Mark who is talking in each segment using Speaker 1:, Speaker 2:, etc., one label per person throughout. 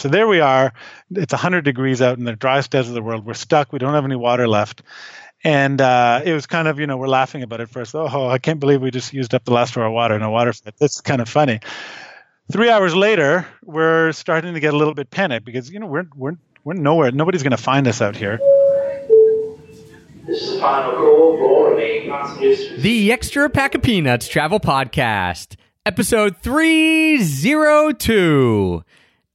Speaker 1: So there we are. It's 100 degrees out in the driest desert of the world. We're stuck. We don't have any water left. And uh, it was kind of, you know, we're laughing about it first. Oh, I can't believe we just used up the last of our water in a water fight. That's kind of funny. Three hours later, we're starting to get a little bit panicked because, you know, we're, we're, we're nowhere. Nobody's going to find us out here.
Speaker 2: The
Speaker 3: Extra Pack of Peanuts Travel Podcast, episode 302.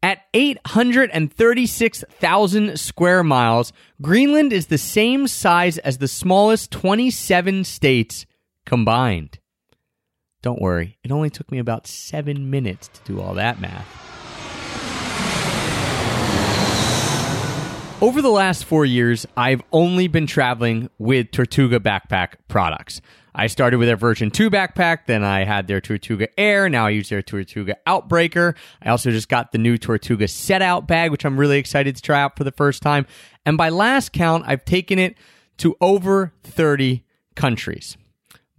Speaker 3: At 836,000 square miles, Greenland is the same size as the smallest 27 states combined. Don't worry, it only took me about seven minutes to do all that math. Over the last four years, I've only been traveling with Tortuga backpack products. I started with their version 2 backpack, then I had their Tortuga Air, now I use their Tortuga Outbreaker. I also just got the new Tortuga Setout bag, which I'm really excited to try out for the first time. And by last count, I've taken it to over 30 countries.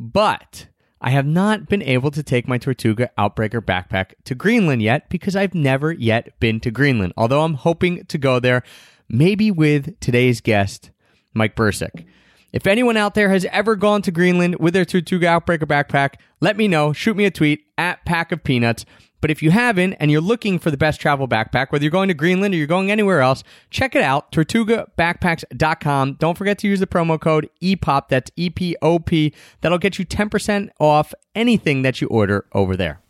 Speaker 3: But I have not been able to take my Tortuga Outbreaker backpack to Greenland yet because I've never yet been to Greenland, although I'm hoping to go there maybe with today's guest, Mike Brcic. If anyone out there has ever gone to Greenland with their Tortuga Outbreaker backpack, let me know. Shoot me a tweet at Pack of Peanuts. But if you haven't and you're looking for the best travel backpack, whether you're going to Greenland or you're going anywhere else, check it out, tortugabackpacks.com. Don't forget to use the promo code EPOP, that's E P O P. That'll get you 10% off anything that you order over there.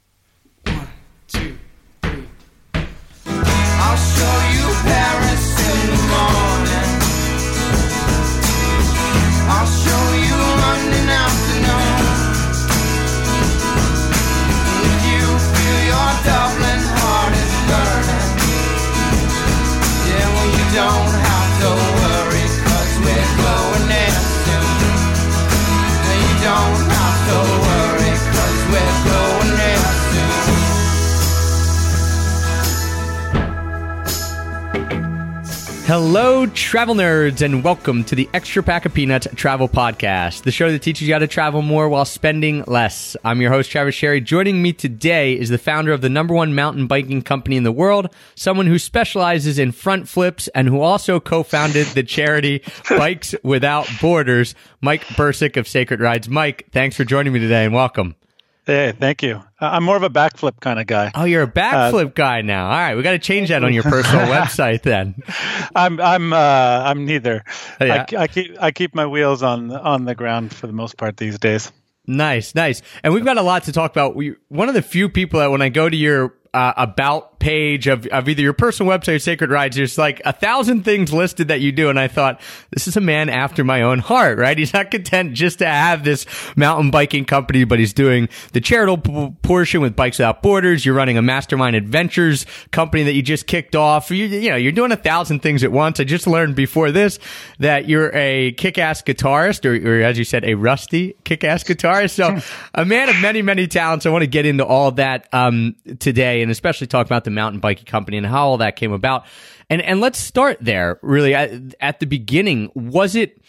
Speaker 3: Hello, travel nerds, and welcome to the Extra Pack of Peanuts Travel Podcast, the show that teaches you how to travel more while spending less. I'm your host, Travis Sherry. Joining me today is the founder of the number one mountain biking company in the world, someone who specializes in front flips and who also co founded the charity Bikes Without Borders, Mike Brcic of Sacred Rides. Mike, thanks for joining me today and welcome.
Speaker 1: Hey, thank you. Uh, I'm more of a backflip kind of guy.
Speaker 3: Oh, you're a backflip guy now. All right, we got to change that on your personal website then.
Speaker 1: I'm I'm uh, I'm neither.
Speaker 3: Yeah.
Speaker 1: I, I keep I keep my wheels on on the ground for the most part these days.
Speaker 3: Nice, nice. And we've got a lot to talk about. We, one of the few people that when I go to your uh, about page of, of either your personal website or Sacred Rides, there's like a thousand things listed that you do. And I thought, this is a man after my own heart, right? He's not content just to have this mountain biking company, but he's doing the charitable portion with Bikes Without Borders. You're running a Mastermind Adventures company that you just kicked off. You, you know, you're doing a thousand things at once. I just learned before this that you're a kick-ass guitarist, or, or as you said, a rusty kick-ass guitarist. So a man of many, many talents. I want to get into all that um, today, and especially talk about the mountain biking company and how all that came about. And and let's start there. Really, at, at the beginning, was it?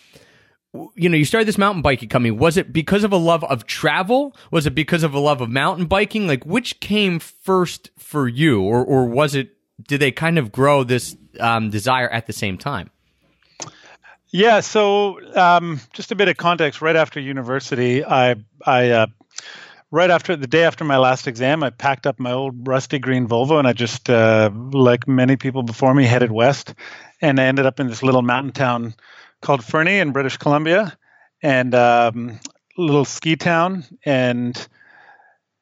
Speaker 3: You know, you started this mountain biking company. Was it because of a love of travel? Was it because of a love of mountain biking? Like, which came first for you, or or was it? Did they kind of grow this um, desire at the same time?
Speaker 1: Yeah. So um, just a bit of context. Right after university, I I uh, right after the day after my last exam, I packed up my old rusty green Volvo and I just, uh, like many people before me, headed west. And I ended up in this little mountain town called Fernie in British Columbia, and um, little ski town. And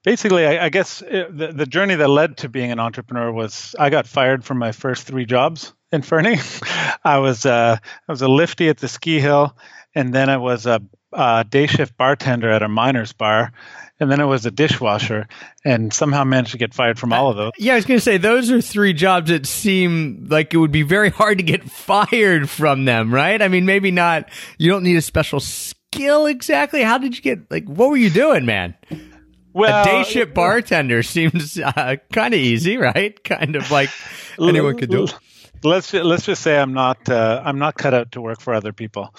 Speaker 1: basically, I, I guess it, the the journey that led to being an entrepreneur was I got fired from my first three jobs in Fernie. I was uh, I was a lifty at the ski hill, and then I was a, a day shift bartender at a miners bar and then I was a dishwasher, and somehow managed to get fired from all of those.
Speaker 3: Yeah, I was going to say those are three jobs that seem like it would be very hard to get fired from them, right? I mean, maybe not. You don't need a special skill exactly. How did you get? Like, what were you doing, man?
Speaker 1: Well,
Speaker 3: a day shift bartender seems uh, kind of easy, right? Kind of like anyone could do. it.
Speaker 1: Let's let's just say I'm not uh, I'm not cut out to work for other people,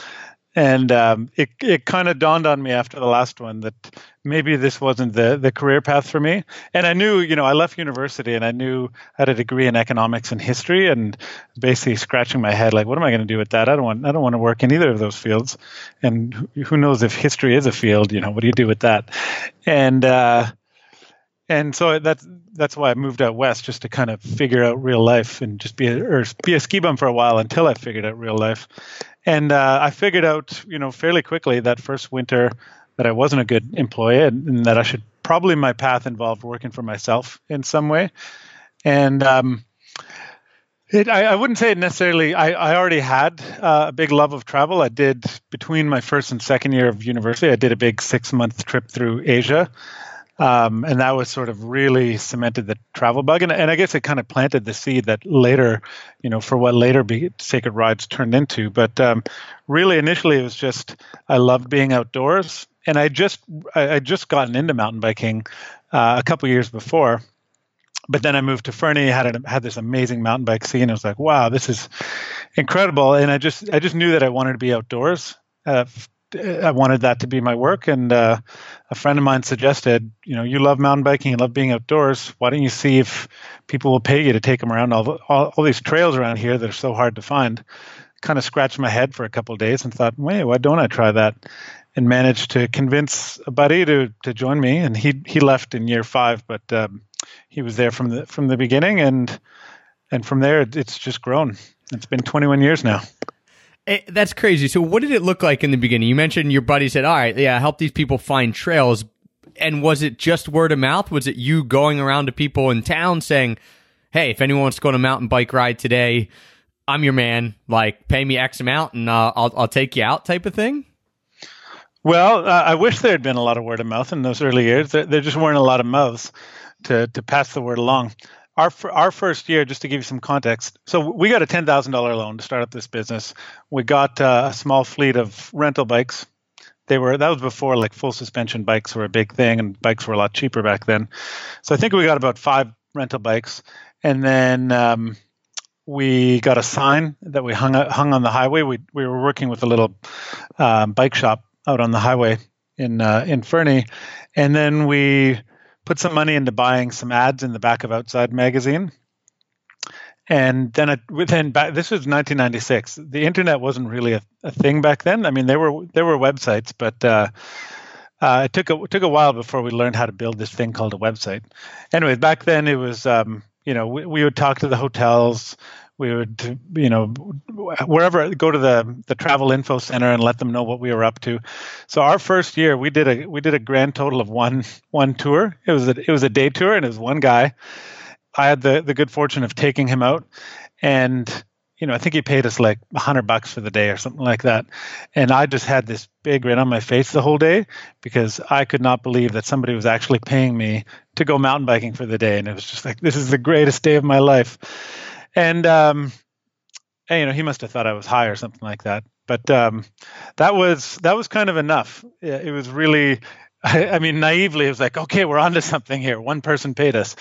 Speaker 1: and um, it it kind of dawned on me after the last one that maybe this wasn't the the career path for me. And I knew, you know, I left university and I knew I had a degree in economics and history, and basically scratching my head like, what am I going to do with that? I don't want I don't want to work in either of those fields. And who knows if history is a field? You know, what do you do with that? And uh, and so that's that's why I moved out west just to kind of figure out real life and just be a, or be a ski bum for a while until I figured out real life. And uh, I figured out, you know, fairly quickly that first winter that I wasn't a good employee and, and that I should probably my path involved working for myself in some way. And um, it, I, I, wouldn't say it necessarily. I, I already had uh, a big love of travel. I did between my first and second year of university. I did a big six month trip through Asia, um, and that was sort of really cemented the travel bug. And, and I guess it kind of planted the seed that later, you know, for what later be, Sacred Rides turned into. But um, really, initially, it was just I loved being outdoors, and I just I, I just gotten into mountain biking uh, a couple years before but then I moved to Fernie, had a, had this amazing mountain bike scene. I was like, wow, this is incredible. And I just I just knew that I wanted to be outdoors. Uh, I wanted that to be my work. And uh, a friend of mine suggested, you know, you love mountain biking, you love being outdoors. Why don't you see if people will pay you to take them around all, all, all these trails around here that are so hard to find? Kind of scratched my head for a couple days and thought, wait, why don't I try that? And managed to convince a buddy to to join me. And he he left in year five, but um, he was there from the from the beginning, and and from there it's just grown. It's been 21 years now.
Speaker 3: It, eh, that's crazy. So, what did it look like in the beginning? You mentioned your buddy said, "All right, yeah, help these people find trails." And was it just word of mouth? Was it you going around to people in town saying, "Hey, if anyone wants to go on a mountain bike ride today, I'm your man. Like, pay me X amount, and uh, I'll I'll take you out," type of thing?
Speaker 1: Well, uh, I wish there had been a lot of word of mouth in those early years. There, there just weren't a lot of mouths to to pass the word along. Our our first year, just to give you some context, so we got a ten thousand dollar loan to start up this business. We got uh, a small fleet of rental bikes. They were that was before like full suspension bikes were a big thing, and bikes were a lot cheaper back then. So I think we got about five rental bikes, and then um, we got a sign that we hung hung on the highway. We we were working with a little um, bike shop out on the highway in uh, in Fernie, and then we put some money into buying some ads in the back of Outside magazine. And then it, within back, this was 1996. The internet wasn't really a, a, thing back then. I mean, there were there were websites, but uh, uh, it took a it took a while before we learned how to build this thing called a website. Anyway, back then it was um, you know we, we would talk to the hotels we would you know wherever go to the the travel info center and let them know what we were up to. So our first year we did a we did a grand total of one one tour. It was a it was a day tour and it was one guy. I had the the good fortune of taking him out and you know i think he paid us like a hundred bucks for the day or something like that. And i just had this big grin on my face the whole day because i could not believe that somebody was actually paying me to go mountain biking for the day. And it was just like this is the greatest day of my life and um, and, you know he must have thought I was high or something like that. But um, that was that was kind of enough. It was really, I, mean, naively, it was like, okay, we're onto something here. One person paid us,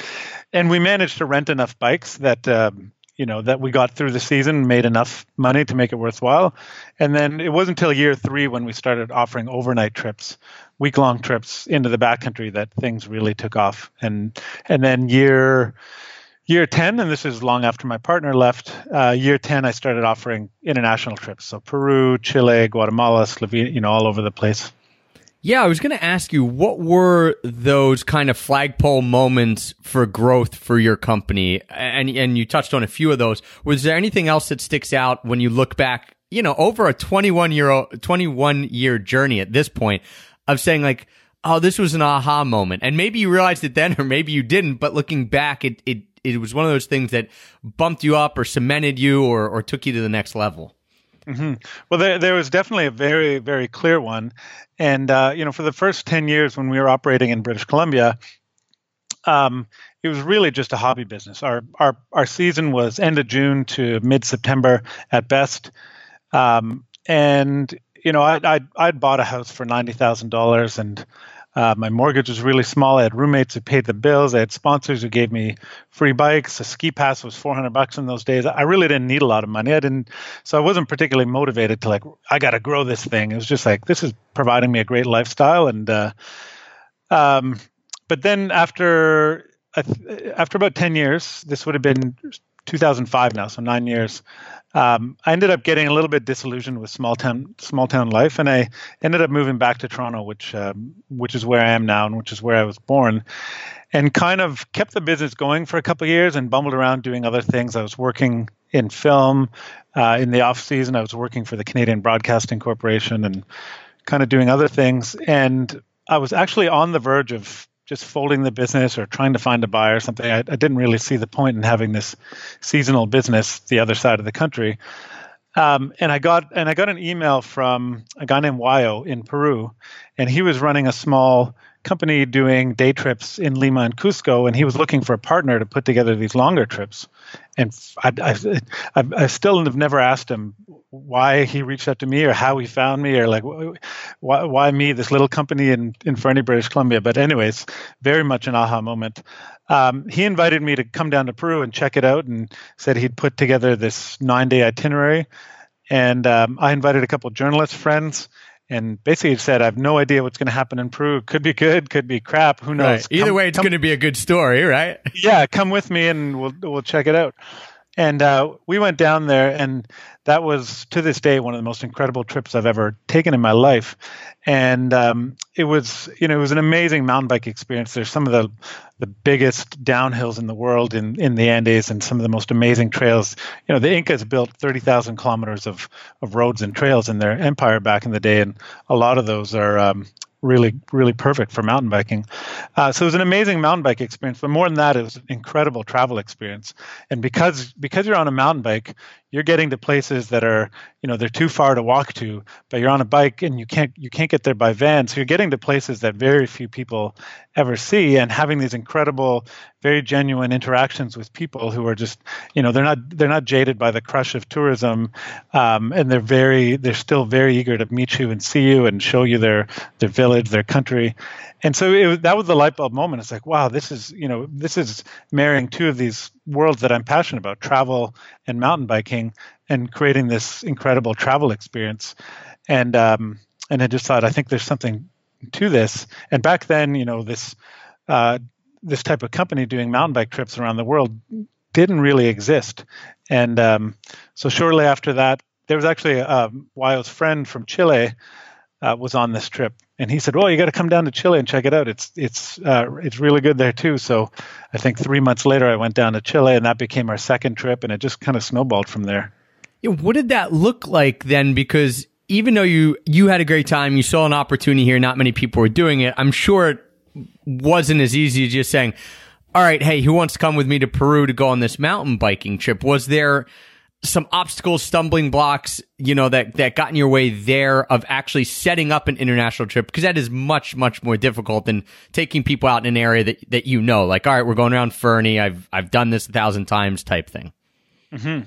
Speaker 1: and we managed to rent enough bikes that um, you know that we got through the season, made enough money to make it worthwhile. And then it wasn't until year three when we started offering overnight trips, week long trips into the backcountry that things really took off. And and then year year 10 and this is long after my partner left uh, year 10 i started offering international trips. So peru chile guatemala slovenia you know all over the place.
Speaker 3: Yeah i was going to ask you what were those kind of flagpole moments for growth for your company? And and you touched on a few of those. Was there anything else that sticks out when you look back you know over a 21 year 21 year journey at this point of saying like oh this was an aha moment. And maybe you realized it then or maybe you didn't but looking back it it it was one of those things that bumped you up or cemented you or, or took you to the next level?
Speaker 1: Mm-hmm. Well, there, there was definitely a very, very clear one. And, uh, you know, for the first 10 years when we were operating in British Columbia, um, it was really just a hobby business. Our, our, our season was end of June to mid September at best. Um, and, you know, I, I'd, I'd bought a house for $90,000 and Uh, my mortgage was really small. I had roommates who paid the bills. I had sponsors who gave me free bikes. A ski pass was 400 bucks in those days. I really didn't need a lot of money. I didn't, so I wasn't particularly motivated to like, I got to grow this thing. It was just like, this is providing me a great lifestyle. And, uh, um, but then after, after about 10 years, this would have been 2005 now, so nine years um, I ended up getting a little bit disillusioned with small town small town life, and I ended up moving back to Toronto, which um, which is where I am now, and which is where I was born, and kind of kept the business going for a couple of years, and bumbled around doing other things. I was working in film uh, in the off season. I was working for the Canadian Broadcasting Corporation, and kind of doing other things, and I was actually on the verge of just folding the business or trying to find a buyer or something. I, I, didn't really see the point in having this seasonal business the other side of the country. Um, and I got and I got an email from a guy named Wayo in Peru, and he was running a small company doing day trips in Lima and Cusco, and he was looking for a partner to put together these longer trips. And I, I, I, still have never asked him why he reached out to me or how he found me or like why, why me, this little company in, in Fernie, British Columbia. But anyways, very much an aha moment. Um, he invited me to come down to Peru and check it out and said he'd put together this nine day itinerary. And um, I invited a couple journalist friends and basically said, I have no idea what's going to happen in Peru. Could be good, could be crap. Who knows?
Speaker 3: Right. Either come, way, it's going to be a good story, right?
Speaker 1: Yeah, come with me and we'll we'll check it out. And uh, we went down there, and that was to this day one of the most incredible trips I've ever taken in my life. And um, it was, you know, it was an amazing mountain bike experience. There's some of the the biggest downhills in the world in in the Andes, and some of the most amazing trails. You know, the Incas built 30,000 kilometers of of roads and trails in their empire back in the day, and a lot of those are um, really, really perfect for mountain biking. Uh, so it was an amazing mountain bike experience. But more than that, it was an incredible travel experience. And because because you're on a mountain bike, you're getting to places that are you know they're too far to walk to but you're on a bike and you can't you can't get there by van so you're getting to places that very few people ever see and having these incredible very genuine interactions with people who are just you know they're not they're not jaded by the crush of tourism um, and they're very they're still very eager to meet you and see you and show you their their village their country and so it, that was the light bulb moment. It's like, wow, this is you know this is marrying two of these worlds that I'm passionate about, travel and mountain biking, and creating this incredible travel experience. And um, and I just thought, I think there's something to this. And back then, you know, this uh, this type of company doing mountain bike trips around the world didn't really exist. And um, so shortly after that, there was actually a, Wayo's friend from Chile uh, was on this trip, and he said, "Well, you got to come down to Chile and check it out. It's it's uh, it's really good there too." So, I think three months later, I went down to Chile, and that became our second trip, and it just kind of snowballed from there.
Speaker 3: Yeah, what did that look like then? Because even though you you had a great time, you saw an opportunity here. Not many people were doing it. I'm sure it wasn't as easy as just saying, "All right, hey, who wants to come with me to Peru to go on this mountain biking trip?" Was there some obstacles, stumbling blocks, you know, that, that got in your way there of actually setting up an international trip? Because that is much, much more difficult than taking people out in an area that, that you know, like, all right, we're going around Fernie. I've, I've done this a thousand times type thing.
Speaker 1: Mm-hmm.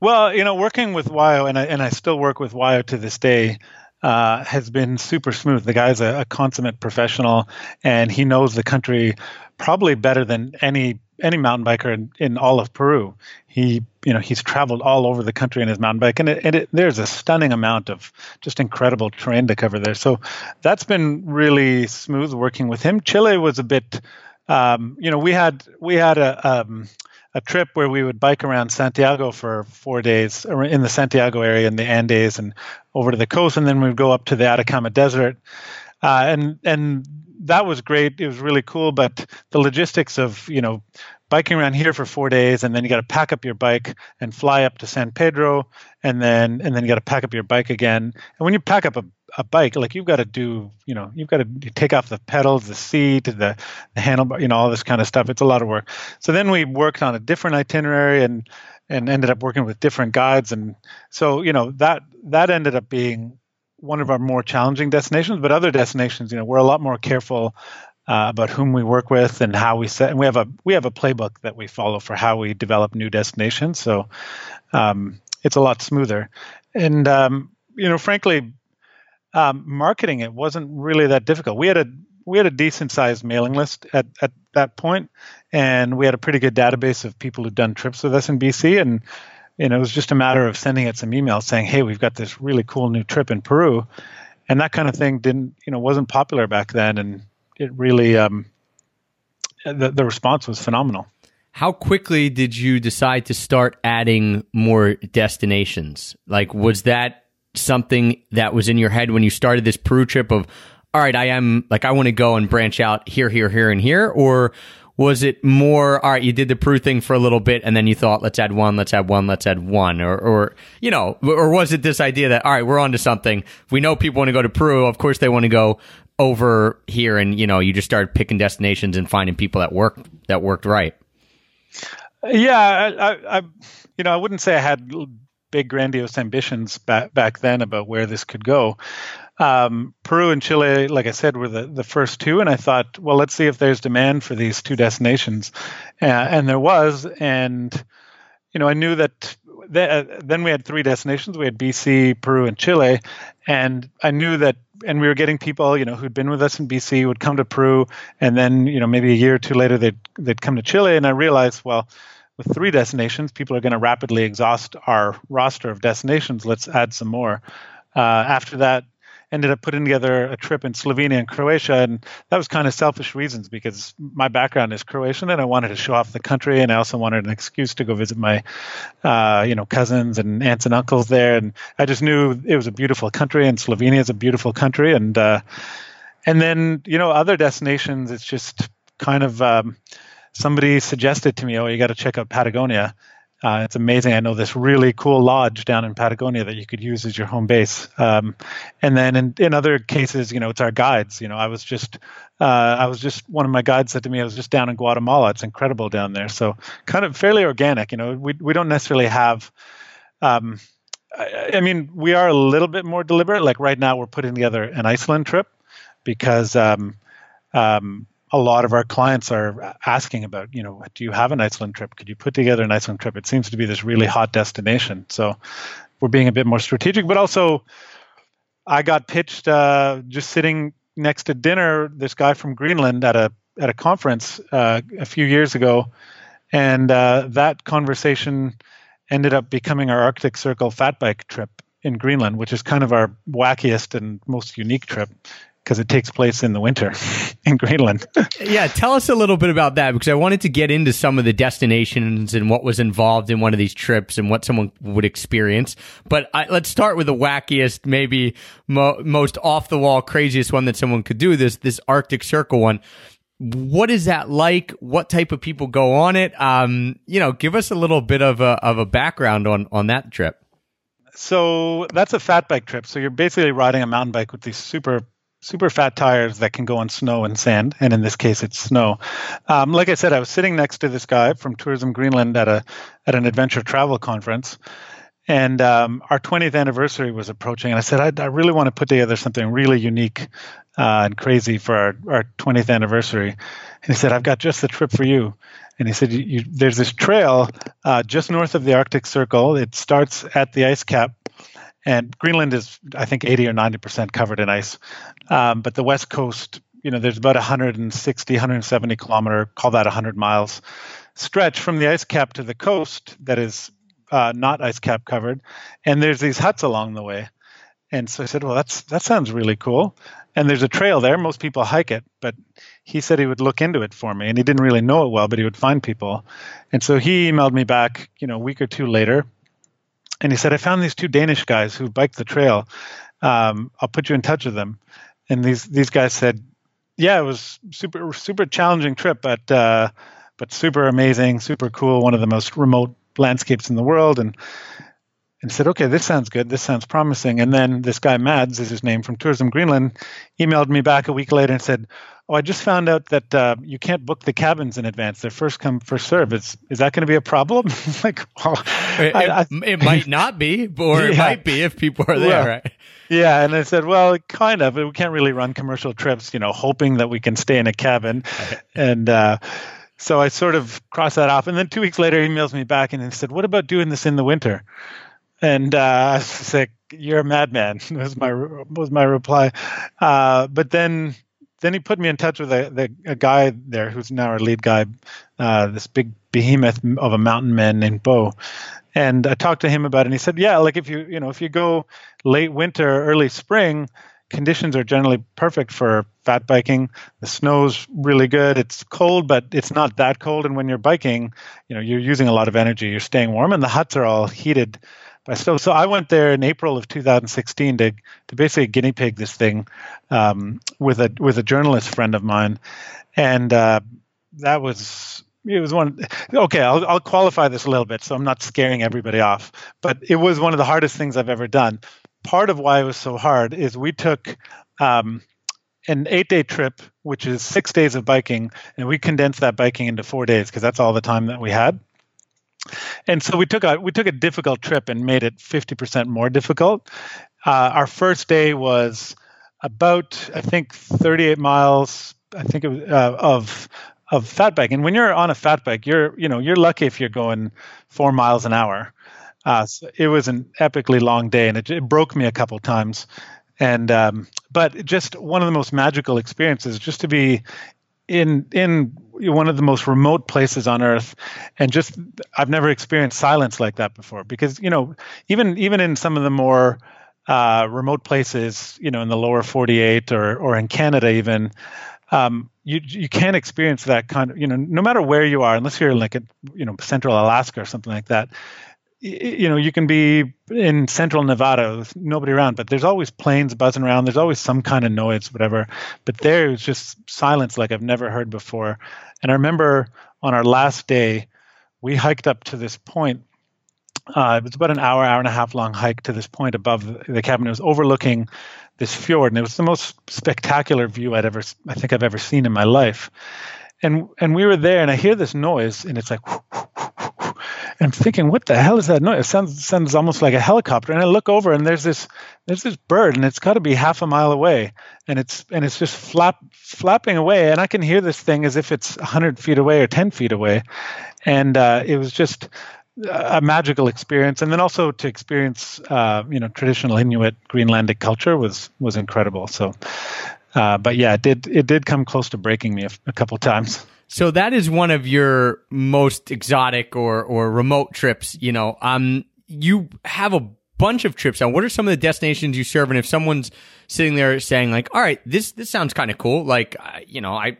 Speaker 1: Well, you know, working with Wayo, and I, and I still work with Wayo to this day, uh, has been super smooth. The guy's a, a consummate professional, and he knows the country probably better than any any mountain biker in, in all of Peru. He, you know, he's traveled all over the country in his mountain bike, and, it, and it, there's a stunning amount of just incredible terrain to cover there. So that's been really smooth working with him. Chile was a bit, um, you know, we had we had a um, a trip where we would bike around Santiago for four days in the Santiago area in the Andes and over to the coast, and then we'd go up to the Atacama Desert. Uh, and and that was great. It was really cool, but the logistics of you know biking around here for four days, and then you got to pack up your bike and fly up to San Pedro, and then and then you got to pack up your bike again. And when you pack up a, a bike, like you've got to do, you know, you've got to take off the pedals, the seat, the the handlebar, you know, all this kind of stuff. It's a lot of work. So then we worked on a different itinerary and and ended up working with different guides, and so you know that that ended up being one of our more challenging destinations, but other destinations, you know, we're a lot more careful uh, about whom we work with and how we set. And we have a we have a playbook that we follow for how we develop new destinations. So um, it's a lot smoother. And um, you know, frankly, um, marketing it wasn't really that difficult. We had a we had a decent sized mailing list at at that point, and we had a pretty good database of people who'd done trips with us in BC, and you know, it was just a matter of sending it some emails saying, "Hey, we've got this really cool new trip in Peru," and that kind of thing didn't, you know, wasn't popular back then, and it really, um, the the response was phenomenal.
Speaker 3: How quickly did you decide to start adding more destinations? Like, was that something that was in your head when you started this Peru trip of, all right, I am like, I want to go and branch out here, here, here, and here? Or was it more, all right, you did the Peru thing for a little bit and then you thought, let's add one, let's add one, let's add one? Or, or, you know, or was it this idea that, all right, we're on to something. We know people want to go to Peru. Of course, they want to go over here. And, you know, you just started picking destinations and finding people that work, that worked right.
Speaker 1: Yeah, I, I, I, you know, I wouldn't say I had big grandiose ambitions back back then about where this could go. Um, Peru and Chile, like I said, were the, the first two, and I thought, well, let's see if there's demand for these two destinations, uh, and there was, and you know, I knew that. Th- uh, then we had three destinations. We had BC, Peru, and Chile, and I knew that and we were getting people, you know, who'd been with us in BC would come to Peru, and then, you know, maybe a year or two later they'd they'd come to Chile, and I realized, well, with three destinations, people are going to rapidly exhaust our roster of destinations. Let's add some more. Uh, after that, ended up putting together a trip in Slovenia and Croatia, and that was kind of selfish reasons because my background is Croatian, and I wanted to show off the country, and I also wanted an excuse to go visit my, uh, you know, cousins and aunts and uncles there, and I just knew it was a beautiful country, and Slovenia is a beautiful country, and uh, and then you know other destinations, it's just kind of um, somebody suggested to me, oh, you got to check out Patagonia. Uh, it's amazing. I know this really cool lodge down in Patagonia that you could use as your home base. Um, and then in, in other cases, you know, it's our guides. You know, I was just, uh, I was just one of my guides said to me, I was just down in Guatemala. It's incredible down there. So kind of fairly organic. You know, we we don't necessarily have. Um, I, I mean, we are a little bit more deliberate. Like right now, we're putting together an Iceland trip because um, um, a lot of our clients are asking about, you know, do you have an Iceland trip? Could you put together an Iceland trip? It seems to be this really hot destination. So we're being a bit more strategic, but also I got pitched uh, just sitting next to dinner this guy from Greenland at a at a conference uh, a few years ago, and uh, that conversation ended up becoming our Arctic Circle fat bike trip in Greenland, which is kind of our wackiest and most unique trip because it takes place in the winter in Greenland.
Speaker 3: yeah, tell us a little bit about that because I wanted to get into some of the destinations and what was involved in one of these trips and what someone would experience. But I, let's start with the wackiest, maybe mo- most off the wall, craziest one that someone could do. This this Arctic Circle one. What is that like? What type of people go on it? Um, you know, give us a little bit of a of a background on on that trip.
Speaker 1: So that's a fat bike trip. So you're basically riding a mountain bike with these super super fat tires that can go on snow and sand, and in this case, it's snow. Um, like I said, I was sitting next to this guy from Tourism Greenland at a at an adventure travel conference, and um, our 20th anniversary was approaching. And I said, I, I really want to put together something really unique uh, and crazy for our, our 20th anniversary. And he said, I've got just the trip for you. And he said, you, you, There's this trail uh, just north of the Arctic Circle. It starts at the ice cap and Greenland is, I think, 80 or 90 percent covered in ice. Um, but the west coast, you know, there's about 160, 170 kilometer, call that 100 miles stretch from the ice cap to the coast that is uh, not ice cap covered, and there's these huts along the way. And so I said, well, that's that sounds really cool. And there's a trail there. Most people hike it, but he said he would look into it for me, and he didn't really know it well, but he would find people. And so he emailed me back, you know, a week or two later, and he said, I found these two Danish guys who biked the trail. Um, I'll put you in touch with them. And these these guys said, yeah, it was super super challenging trip, but uh, but super amazing, super cool, one of the most remote landscapes in the world. And and said, okay, this sounds good. This sounds promising. And then this guy, Mads, is his name from Tourism Greenland, emailed me back a week later and said, oh, I just found out that uh, you can't book the cabins in advance. They're first come, first serve. Is, is that going to be a problem? like,
Speaker 3: it, I, I, it, might not be, or it might be if people are there, well, right?
Speaker 1: Yeah, and I said, well, kind of. We can't really run commercial trips, you know, hoping that we can stay in a cabin. and uh, so I sort of crossed that off. And then two weeks later, he emails me back and he said, what about doing this in the winter? And uh, I was like, "You're a madman." was my was my reply. Uh, but then then he put me in touch with a, the, a guy there who's now our lead guy, uh, this big behemoth of a mountain man named Bo. And I talked to him about it, and he said, "Yeah, like if you you know if you go late winter, early spring, conditions are generally perfect for fat biking. The snow's really good. It's cold, but it's not that cold. And when you're biking, you know you're using a lot of energy. You're staying warm, and the huts are all heated by snow. So I went there in April of 2016 to to basically guinea pig this thing um, with a with a journalist friend of mine, and uh, that was it was one okay I'll, I'll qualify this a little bit so i'm not scaring everybody off. But it was one of the hardest things i've ever done. Part of why it was so hard is we took um, an eight day trip which is six days of biking and we condensed that biking into four days because that's all the time that we had and so we took a we took a difficult trip and made it 50% more difficult uh, our first day was about i think 38 miles i think uh, of of fat bike. And when you're on a fat bike, you're you know you're lucky if you're going four miles an hour. Uh, so it was an epically long day, and it, it broke me a couple times. And um, but just one of the most magical experiences, just to be in in one of the most remote places on earth and just i've never experienced silence like that before because you know even even in some of the more uh, remote places you know in the lower 48 or or in canada even um, you you can't experience that kind of you know no matter where you are unless you're like a you know central Alaska or something like that. You know, you can be in central Nevada with nobody around, but there's always planes buzzing around. There's always some kind of noise, whatever. But there was just silence like I've never heard before. And I remember on our last day, we hiked up to this point uh, it was about an hour, hour and a half long hike to this point above the cabin. It was overlooking this fjord, and it was the most spectacular view I'd ever, I think I've ever seen in my life. And and we were there, and I hear this noise, and it's like, I'm thinking, what the hell is that noise? It sounds sounds almost like a helicopter. And I look over, and there's this there's this bird, and it's got to be half a mile away, and it's and it's just flap flapping away, and I can hear this thing as if it's 100 feet away or 10 feet away, and uh, it was just a magical experience, and then also to experience, uh, you know, traditional Inuit Greenlandic culture was was incredible. So, uh, but yeah, it did it did come close to breaking me a, a couple times.
Speaker 3: So that is one of your most exotic or or remote trips. You know, um, you have a bunch of trips. Now, what are some of the destinations you serve? And if someone's sitting there saying like, "All right, this this sounds kind of cool," like, uh, you know, I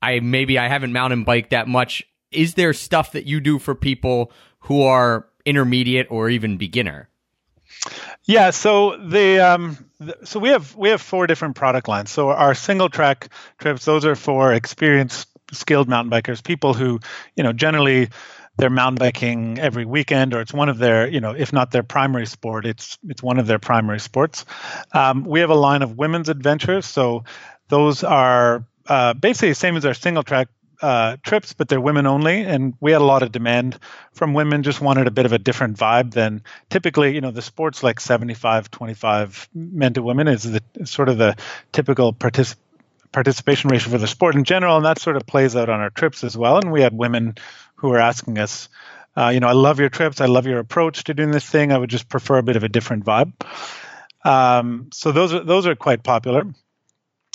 Speaker 3: I maybe I haven't mountain biked that much. Is there stuff that you do for people who are intermediate or even beginner?
Speaker 1: Yeah, so the um, so we have we have four different product lines. So our single track trips, those are for experienced, skilled mountain bikers, people who you know generally they're mountain biking every weekend, or it's one of their you know if not their primary sport, it's it's one of their primary sports. Um, we have a line of women's adventures, so those are uh, basically the same as our single track uh, trips, but they're women only, and we had a lot of demand from women. Just wanted a bit of a different vibe than typically. You know, the sports like 75, 25 men to women is the sort of the typical particip- participation ratio for the sport in general, and that sort of plays out on our trips as well. And we had women who were asking us, uh, you know, I love your trips, I love your approach to doing this thing. I would just prefer a bit of a different vibe. Um, so those are those are quite popular.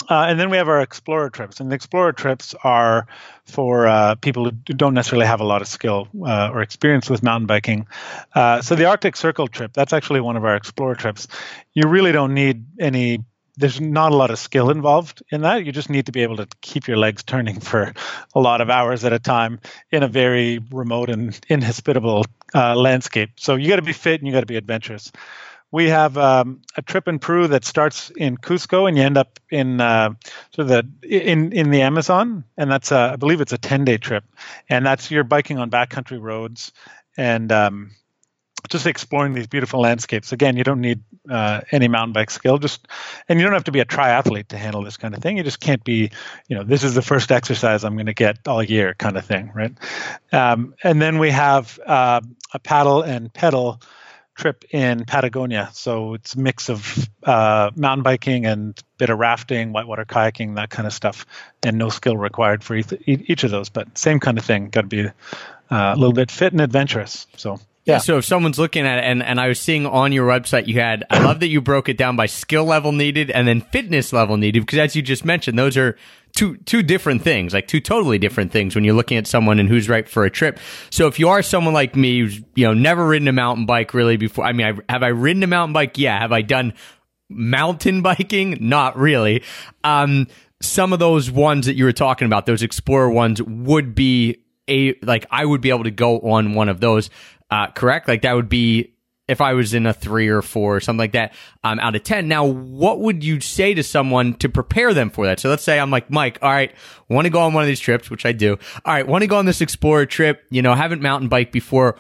Speaker 1: Uh, and then we have our explorer trips, and the explorer trips are for uh, people who don't necessarily have a lot of skill uh, or experience with mountain biking. Uh, so the Arctic Circle trip, that's actually one of our explorer trips. You really don't need any. There's not a lot of skill involved in that. You just need to be able to keep your legs turning for a lot of hours at a time in a very remote and inhospitable uh, landscape. So you got to be fit and you got to be adventurous we have um, a trip in Peru that starts in Cusco and you end up in uh, sort of the in in the Amazon, and that's I believe it's a ten day trip, and that's you're biking on backcountry roads and um, just exploring these beautiful landscapes. Again, you don't need uh, any mountain bike skill, just and you don't have to be a triathlete to handle this kind of thing. You just can't be, you know, this is the first exercise I'm going to get all year kind of thing, right? Um, and then we have uh, a paddle and pedal trip in Patagonia. So it's a mix of uh, mountain biking and bit of rafting, whitewater kayaking, that kind of stuff, and no skill required for each, each of those. But same kind of thing. Got to be uh, a little bit fit and adventurous. So Yeah.
Speaker 3: So if someone's looking at it, and, and I was seeing on your website, you had, I love that you broke it down by skill level needed and then fitness level needed, because as you just mentioned, those are two, two different things, like two totally different things when you're looking at someone and who's right for a trip. So if you are someone like me who's, you know, never ridden a mountain bike really before, I mean, I, have I ridden a mountain bike? Yeah. Have I done mountain biking? Not really. Um, some of those ones that you were talking about, those explorer ones would be a, like I would be able to go on one of those uh, correct? Like that would be if I was in a three or four or something like that um, out of 10. Now, what would you say to someone to prepare them for that? So let's say I'm like, Mike, all right, want to go on one of these trips, which I do. All right, want to go on this Explorer trip, you know, haven't mountain bike before.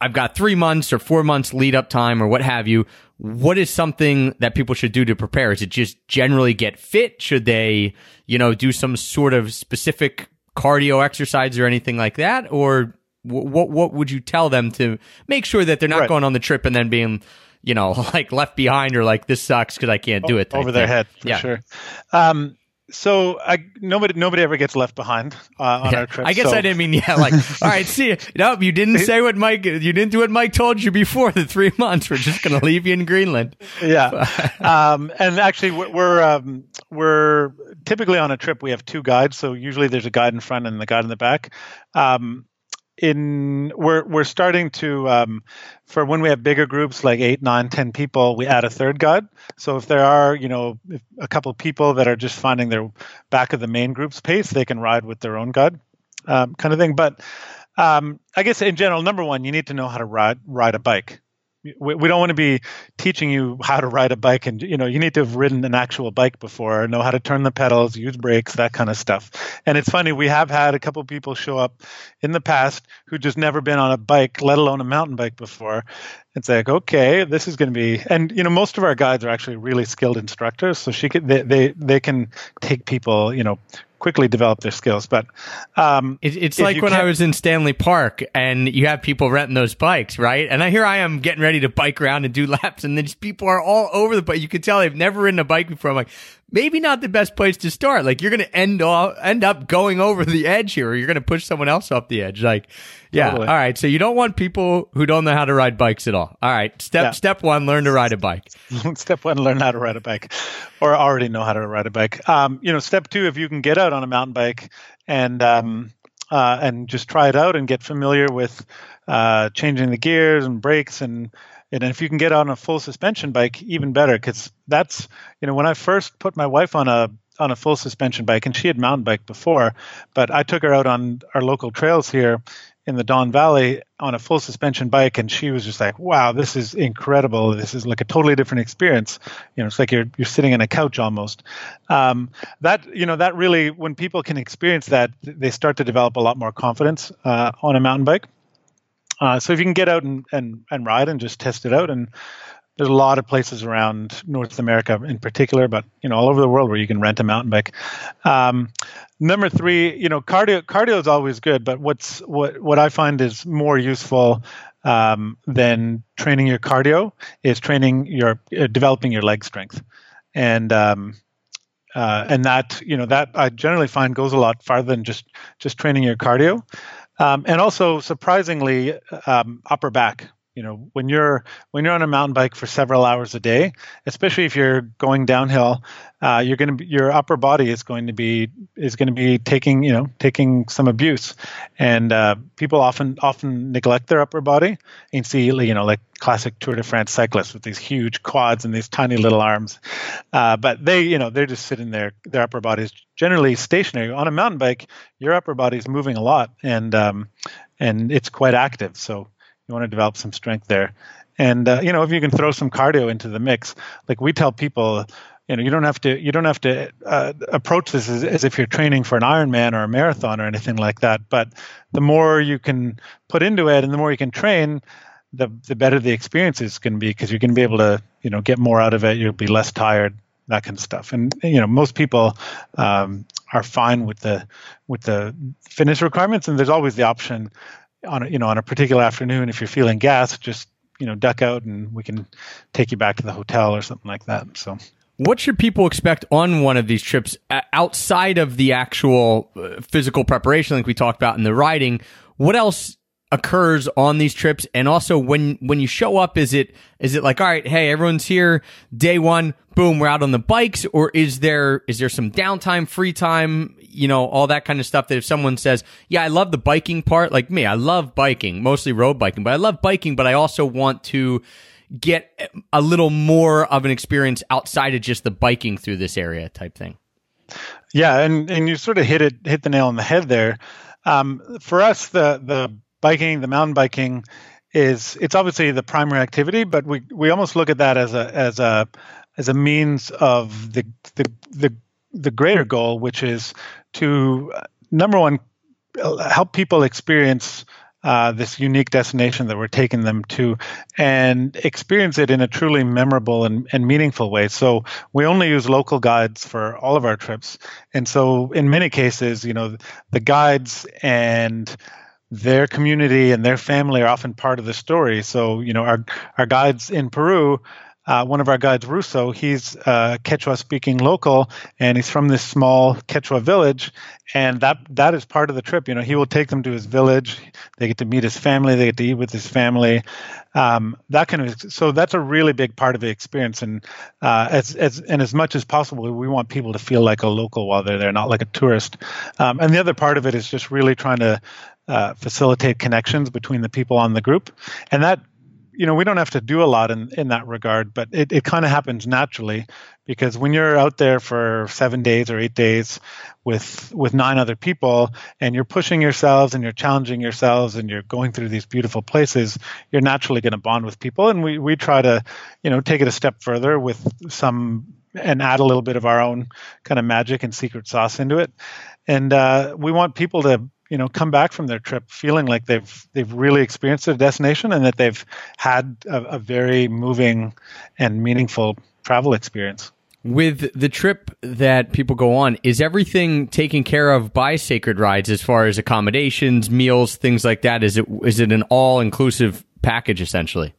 Speaker 3: I've got three months or four months lead up time or what have you. What is something that people should do to prepare? Is it just generally get fit? Should they, you know, do some sort of specific cardio exercise or anything like that? Or what what would you tell them to make sure that they're not
Speaker 1: Right.
Speaker 3: going on the trip and then being you know like left behind or like this sucks because I can't do it
Speaker 1: over their
Speaker 3: thing?
Speaker 1: head for
Speaker 3: yeah.
Speaker 1: sure. Um, so I, nobody nobody ever gets left behind uh, on
Speaker 3: Yeah.
Speaker 1: our trip.
Speaker 3: I guess
Speaker 1: so-
Speaker 3: I didn't mean yeah. Like, all right, see, you. nope, you didn't say what Mike. You didn't do what Mike told you before the three months. We're just going to leave you in Greenland.
Speaker 1: yeah um, and actually we're we're, um, we're typically on a trip we have two guides so usually there's a guide in front and the guide in the back um, in we're we're starting to um, for when we have bigger groups like eight nine ten people we add a third guide so if there are you know a couple people that are just finding their back of the main group's pace they can ride with their own guide um, kind of thing. But um, i guess in general number one you need to know how to ride ride a bike we, we don't want to be teaching you how to ride a bike and you know you need to have ridden an actual bike before know how to turn the pedals use brakes that kind of stuff. And it's funny we have had a couple people show up in the past who just never been on a bike let alone a mountain bike before. It's like okay this is going to be and you know most of our guides are actually really skilled instructors so she could they they, they can take people you know quickly develop their skills but um
Speaker 3: It, it's like when I was in Stanley Park and you have people renting those bikes, right? And I here I am getting ready to bike around and do laps, and then just people are all over the bike. You can tell they've never ridden a bike before. I'm like, maybe not the best place to start. Like you're going to end all, end up going over the edge here, or you're going to push someone else off the edge. Like, yeah,
Speaker 1: Totally.
Speaker 3: all right. So you don't want people who don't know how to ride bikes at all. All right, step
Speaker 1: Yeah.
Speaker 3: step one, learn to ride a bike.
Speaker 1: step one learn how to ride a bike or already know how to ride a bike um, you know step two if you can get out on a mountain bike and um, uh, and just try it out and get familiar with uh, changing the gears and brakes and and if you can get on a full suspension bike even better because that's you know when i first put my wife on a on a full suspension bike and she had mountain bike before but i took her out on our local trails here in the Don Valley on a full suspension bike, and she was just like, "Wow, this is incredible! This is like a totally different experience." You know, it's like you're you're sitting on a couch almost. Um, that you know, that really, when people can experience that, they start to develop a lot more confidence uh, on a mountain bike. Uh, so if you can get out and, and and ride and just test it out, and there's a lot of places around North America in particular, but you know, all over the world where you can rent a mountain bike. Um, number three, you know, cardio cardio is always good, but what's what what I find is more useful um, than training your cardio is training your uh, developing your leg strength, and um, uh, and that you know that I generally find goes a lot farther than just just training your cardio, um, and also surprisingly um, upper back. You know, when you're when you're on a mountain bike for several hours a day, especially if you're going downhill, uh, you're going to your upper body is going to be is going to be taking you know taking some abuse, and uh, people often often neglect their upper body. And see you know like classic Tour de France cyclists with these huge quads and these tiny little arms, uh, but they you know they're just sitting there. Their upper body is generally stationary. On a mountain bike, your upper body is moving a lot, and um, and it's quite active. So you want to develop some strength there. And uh, you know, if you can throw some cardio into the mix, like we tell people, you know, you don't have to you don't have to uh, approach this as, as if you're training for an Ironman or a marathon or anything like that. But the more you can put into it, and the more you can train, the the better the experience is going to be because you're going to be able to you know get more out of it. You'll be less tired, that kind of stuff. And you know, most people um, are fine with the with the fitness requirements, and there's always the option on a, you know on a particular afternoon if you're feeling gas, just you know duck out and we can take you back to the hotel or something like that. So.
Speaker 3: What should people expect on one of these trips uh, outside of the actual uh, physical preparation, like we talked about in the riding? What else occurs on these trips and also when when you show up is it is it like all right hey everyone's here day 1 boom we're out on the bikes or is there is there some downtime free time you know all that kind of stuff that if someone says yeah I love the biking part like me I love biking mostly road biking but I love biking but I also want to get a little more of an experience outside of just the biking through this area type thing.
Speaker 1: Yeah and and you sort of hit it hit the nail on the head there. Um, for us the the biking, the mountain biking, is it's obviously the primary activity, but we we almost look at that as a as a as a means of the the the, the greater goal, which is to number one help people experience uh, this unique destination that we're taking them to and experience it in a truly memorable and, and, meaningful way. So we only use local guides for all of our trips. And so in many cases, you know, the guides and their community and their family are often part of the story. So, you know, our our guides in Peru, uh, one of our guides, Russo, he's a Quechua speaking local, and he's from this small Quechua village, and that that is part of the trip. You know, he will take them to his village. They get to meet his family. They get to eat with his family. Um, that kind of so that's a really big part of the experience. And uh, as as and as much as possible, we want people to feel like a local while they're there, not like a tourist. Um, and the other part of it is just really trying to uh, facilitate connections between the people on the group. And that, you know, we don't have to do a lot in, in that regard, but it, it kind of happens naturally because when you're out there for seven days or eight days with with nine other people and you're pushing yourselves and you're challenging yourselves and you're going through these beautiful places, you're naturally going to bond with people. And we, we try to, you know, take it a step further with some and add a little bit of our own kind of magic and secret sauce into it. And uh, we want people to you know come back from their trip feeling like they've they've really experienced a destination and that they've had a, a very moving and meaningful travel experience.
Speaker 3: With the trip that people go on is everything taken care of by sacred rides as far as accommodations meals things like that? Is it is it an all inclusive package essentially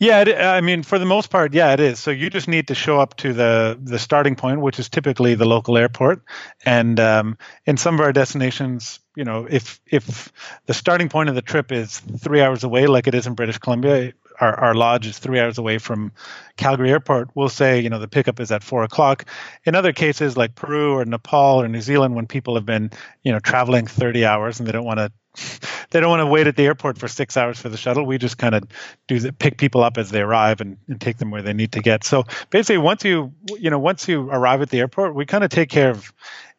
Speaker 1: yeah, it, I mean, for the most part, yeah, it is. So you just need to show up to the the starting point, which is typically the local airport. And um, in some of our destinations, you know, if if the starting point of the trip is three hours away, like it is in British Columbia, our, our lodge is three hours away from Calgary Airport. We'll say, you know, the pickup is at four o'clock. In other cases, like Peru or Nepal or New Zealand, when people have been, you know, traveling 30 hours and they don't want to they don't want to wait at the airport for six hours for the shuttle. We just kind of do the, pick people up as they arrive and, and take them where they need to get. So basically, once you you know once you arrive at the airport, we kind of take care of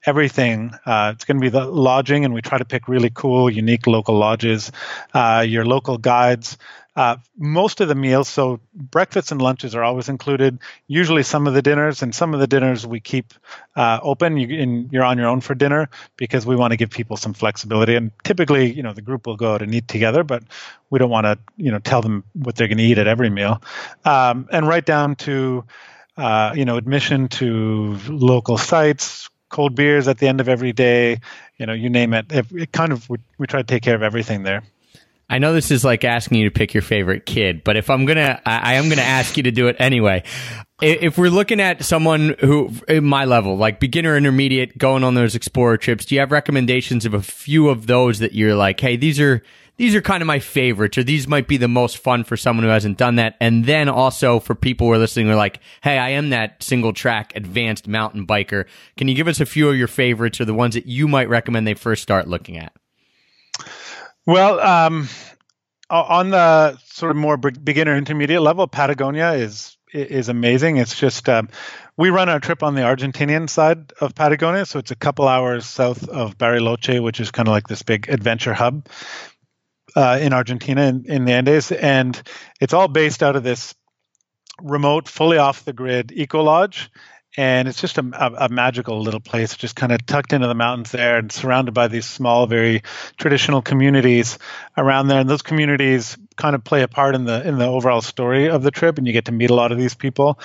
Speaker 1: everything. Uh, it's going to be the lodging, and we try to pick really cool, unique local lodges. Uh, your local guides. Uh, most of the meals, so breakfasts and lunches are always included. Usually, some of the dinners, and some of the dinners we keep uh, open. You, and you're on your own for dinner because we want to give people some flexibility. And typically, you know, the group will go out and eat together, but we don't want to, you know, tell them what they're going to eat at every meal. Um, and right down to, uh, you know, admission to local sites, cold beers at the end of every day, you know, you name it. It, kind of we, we try to take care of everything there.
Speaker 3: I know this is like asking you to pick your favorite kid, but if I'm gonna, I, I am gonna ask you to do it anyway. If we're looking at someone who, in my level, like beginner, intermediate, going on those explorer trips, do you have recommendations of a few of those that you're like, hey, these are these are kind of my favorites, or these might be the most fun for someone who hasn't done that. And then also for people who are listening, who are like, hey, I am that single track advanced mountain biker. Can you give us a few of your favorites or the ones that you might recommend they first start looking at?
Speaker 1: Well, um, on the sort of more beginner intermediate level, Patagonia is is amazing. It's just um, we run our trip on the Argentinian side of Patagonia, so it's a couple hours south of Bariloche, which is kind of like this big adventure hub uh, in Argentina in, in the Andes, and it's all based out of this remote, fully off the grid eco lodge and it's just a, a, a, magical little place just kind of tucked into the mountains there and surrounded by these small very traditional communities around there. And those communities kind of play a part in the in the overall story of the trip and you get to meet a lot of these people.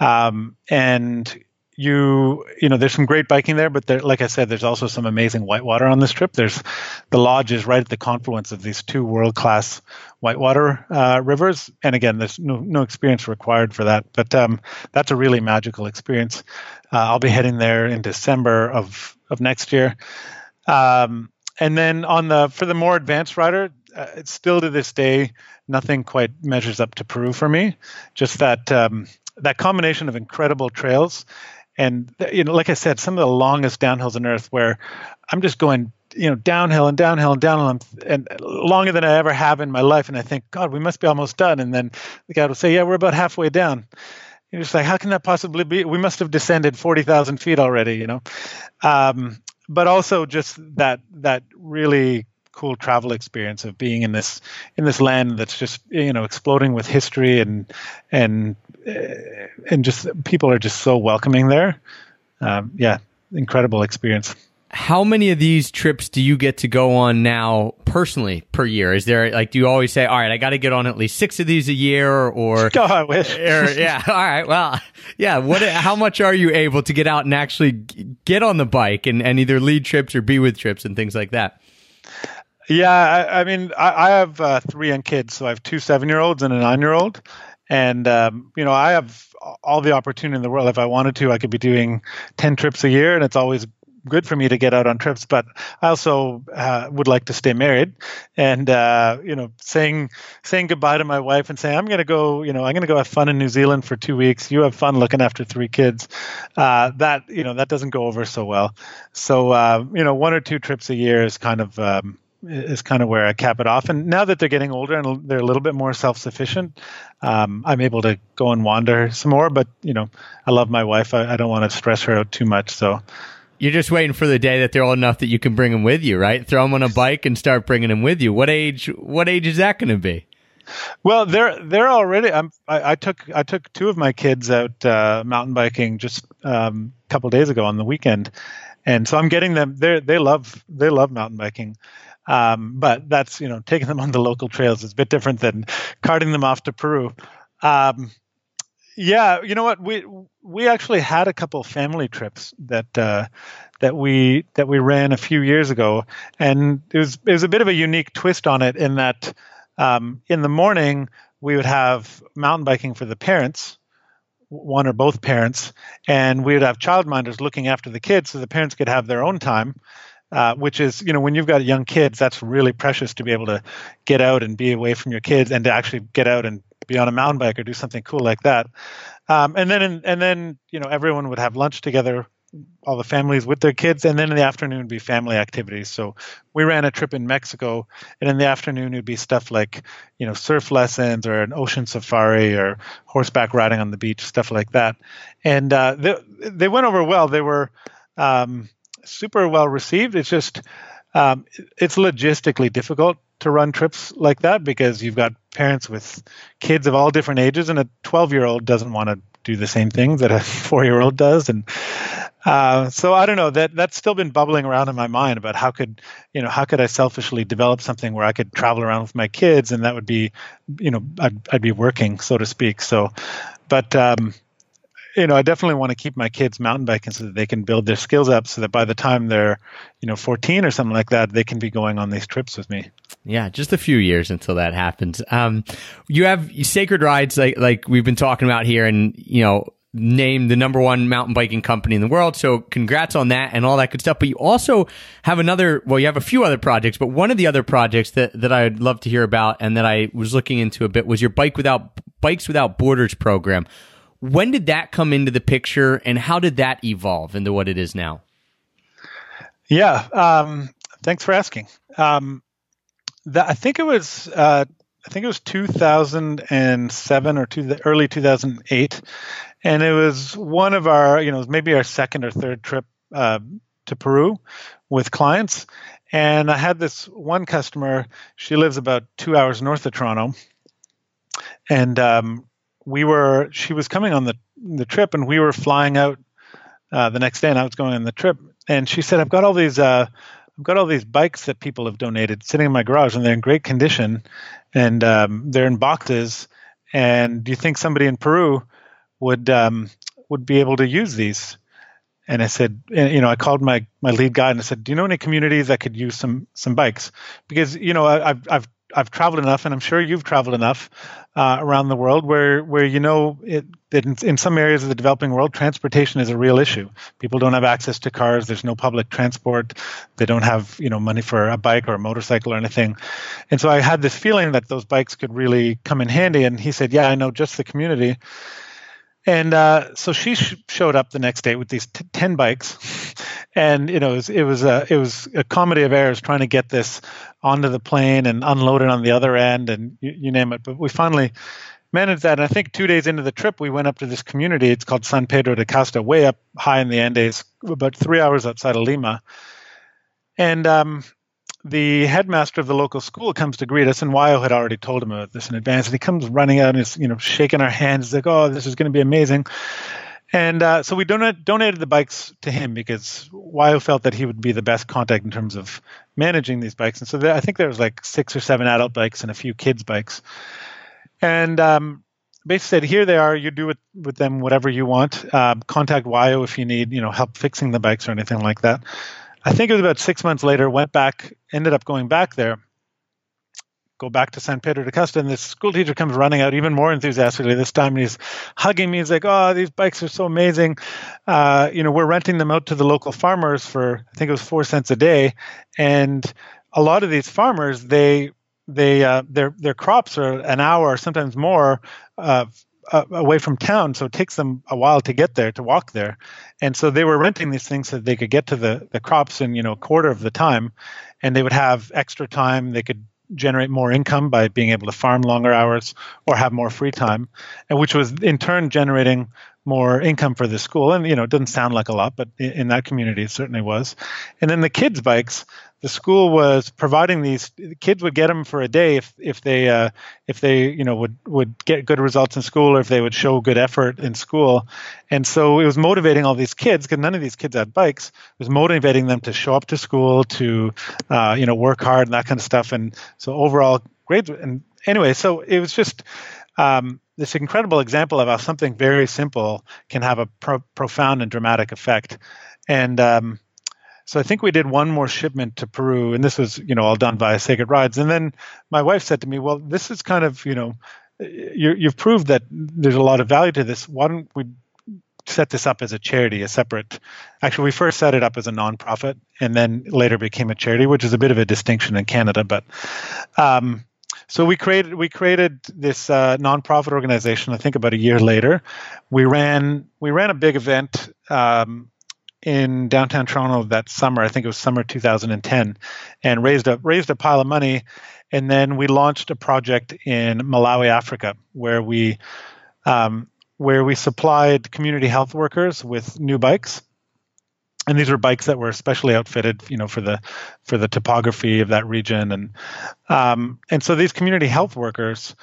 Speaker 1: Um, and you you know there's some great biking there but there like i said there's also some amazing whitewater on this trip. There's the lodge is right at the confluence of these two world class whitewater uh, rivers. And again there's no no experience required for that but um, that's a really magical experience. Uh, i'll be heading there in december of of next year. Um, and then on the for the more advanced rider, uh, it's still to this day nothing quite measures up to Peru for me. Just that um, that combination of incredible trails and you know like i said some of the longest downhills on earth where i'm just going you know downhill and downhill and downhill and, and longer than i ever have in my life. And i think god we must be almost done. And then the guy will say yeah we're about halfway down. You're just like how can that possibly be? We must have descended 40000 feet already you know? Um, but also just that that really cool travel experience of being in this in this land that's just you know exploding with history and and and just people are just so welcoming there. Um, yeah, incredible experience.
Speaker 3: How many of these trips do you get to go on now personally per year? Is there like do you always say, "All right, I got to get on at least six of these a year," or
Speaker 1: oh, I wish.
Speaker 3: or, yeah, all right, well, yeah. What? How much are you able to get out and actually get on the bike and, and either lead trips or be with trips and things like that?
Speaker 1: Yeah, I, I mean, I, I have uh, three young kids, so I have two seven-year-olds and a nine-year-old, and um, you know, I have all the opportunity in the world. If I wanted to, I could be doing ten trips a year, and it's always good for me to get out on trips. But I also uh, would like to stay married, and uh, you know, saying saying goodbye to my wife and saying I'm going to go, you know, I'm going to go have fun in New Zealand for two weeks. You have fun looking after three kids. Uh, that you know, that doesn't go over so well. So uh, you know, one or two trips a year is kind of um, is kind of where I cap it off. And now that they're getting older and they're a little bit more self sufficient, um, I'm able to go and wander some more. But you know, I love my wife. I, I don't want to stress her out too much. So
Speaker 3: you're just waiting for the day that they're old enough that you can bring them with you, right? Throw them on a bike and start bringing them with you. What age? What age is that going to be?
Speaker 1: Well, they're they're already. I'm, I, I took I took two of my kids out uh, mountain biking just um, a couple days ago on the weekend, and so I'm getting them. They they love they love mountain biking. Um, but that's you know taking them on the local trails is a bit different than carting them off to Peru. Um, yeah, you know what? We we actually had a couple family trips that uh, that we that we ran a few years ago, and it was it was a bit of a unique twist on it in that um, in the morning we would have mountain biking for the parents, one or both parents, and we would have childminders looking after the kids so the parents could have their own time uh, which is you know when you've got young kids that's really precious to be able to get out and be away from your kids and to actually get out and be on a mountain bike or do something cool like that. Um, and then and then you know everyone would have lunch together all the families with their kids and then in the afternoon would be family activities. So we ran a trip in mexico and in the afternoon it would be stuff like you know surf lessons or an ocean safari or horseback riding on the beach stuff like that. And uh, they, they went over well. They were um, super well received. It's just um, it's logistically difficult to run trips like that because you've got parents with kids of all different ages, and a 12 year old doesn't want to do the same things that a four year old does, and uh, so I don't know that that's still been bubbling around in my mind about how could you know how could I selfishly develop something where I could travel around with my kids and that would be you know I'd, I'd be working so to speak. So, but um, you know, I definitely want to keep my kids mountain biking so that they can build their skills up so that by the time they're, you know, 14 or something like that, they can be going on these trips with me.
Speaker 3: Yeah, just a few years until that happens. Um, you have sacred rides like, like we've been talking about here and, you know, named the number one mountain biking company in the world. So congrats on that and all that good stuff. But you also have another, well, you have a few other projects, but one of the other projects that, that I'd love to hear about and that I was looking into a bit was your bike without bikes without borders program. When did that come into the picture, and how did that evolve into what it is now?
Speaker 1: Yeah, um, thanks for asking. Um, I think it was uh, I think it was 2007 or two, early 2008, and it was one of our you know maybe our second or third trip uh, to Peru with clients, and I had this one customer. She lives about two hours north of Toronto, and um, we were she was coming on the the trip and we were flying out uh, the next day and I was going on the trip. And she said I've got all these uh, I've got all these bikes that people have donated sitting in my garage and they're in great condition and um, they're in boxes. And do you think somebody in Peru would um, would be able to use these? And I said, you know, I called my my lead guy and I said, do you know any communities that could use some some bikes? Because you know, I, I've I've I've traveled enough, and I'm sure you've traveled enough uh, around the world, where where you know it, that in, in some areas of the developing world, transportation is a real issue. People don't have access to cars. There's no public transport. They don't have you know money for a bike or a motorcycle or anything. And so I had this feeling that those bikes could really come in handy. And he said, "Yeah, I know just the community." And uh, so she sh- showed up the next day with these t- ten bikes, and you know it was it was a it was a comedy of errors trying to get this onto the plane and unload it on the other end, and you, you name it. But we finally managed that. And I think two days into the trip, we went up to this community. It's called San Pedro de Casta, way up high in the Andes, about three hours outside of Lima. And um, the headmaster of the local school comes to greet us, and Wayo had already told him about this in advance. And he comes running out and is, you know, shaking our hands. He's like, "Oh, this is going to be amazing." And uh, so we donate, donated the bikes to him because Wayo felt that he would be the best contact in terms of managing these bikes. And so there, I think there was like six or seven adult bikes and a few kids' bikes. And um, basically said, "Here they are. You do it with them whatever you want. Uh, contact Wayo if you need, you know, help fixing the bikes or anything like that." I think it was about six months later. Went back, ended up going back there. Go back to San Pedro de Casta, and this school teacher comes running out even more enthusiastically this time, and he's hugging me. He's like, "Oh, these bikes are so amazing! Uh, you know, we're renting them out to the local farmers for I think it was four cents a day, and a lot of these farmers they they uh, their their crops are an hour sometimes more uh, uh, away from town, so it takes them a while to get there to walk there, and so they were renting these things so that they could get to the the crops in you know a quarter of the time, and they would have extra time. They could generate more income by being able to farm longer hours or have more free time, and which was in turn generating more income for the school. And you know, it doesn't sound like a lot, but in, in that community, it certainly was. And then the kids' bikes, the school was providing these. The kids would get them for a day if if they uh, if they you know would would get good results in school or if they would show good effort in school. And so it was motivating all these kids because none of these kids had bikes. It was motivating them to show up to school to uh, you know work hard and that kind of stuff. And so overall grades and anyway, so it was just. Um, this incredible example of how something very simple can have a pro- profound and dramatic effect. And um, so I think we did one more shipment to Peru, and this was, you know, all done via Sacred Rides. And then my wife said to me, "Well, this is kind of, you know, you, you've proved that there's a lot of value to this. Why don't we set this up as a charity, a separate. Actually, we first set it up as a nonprofit, and then later became a charity, which is a bit of a distinction in Canada. But um, so we created we created this uh, nonprofit organization. I think about a year later, we ran we ran a big event um, in downtown Toronto that summer. I think it was summer 2010, and raised a raised a pile of money, and then we launched a project in Malawi, Africa, where we um, where we supplied community health workers with new bikes and these were bikes that were especially outfitted, you know, for the for the topography of that region, and um, and so these community health workers,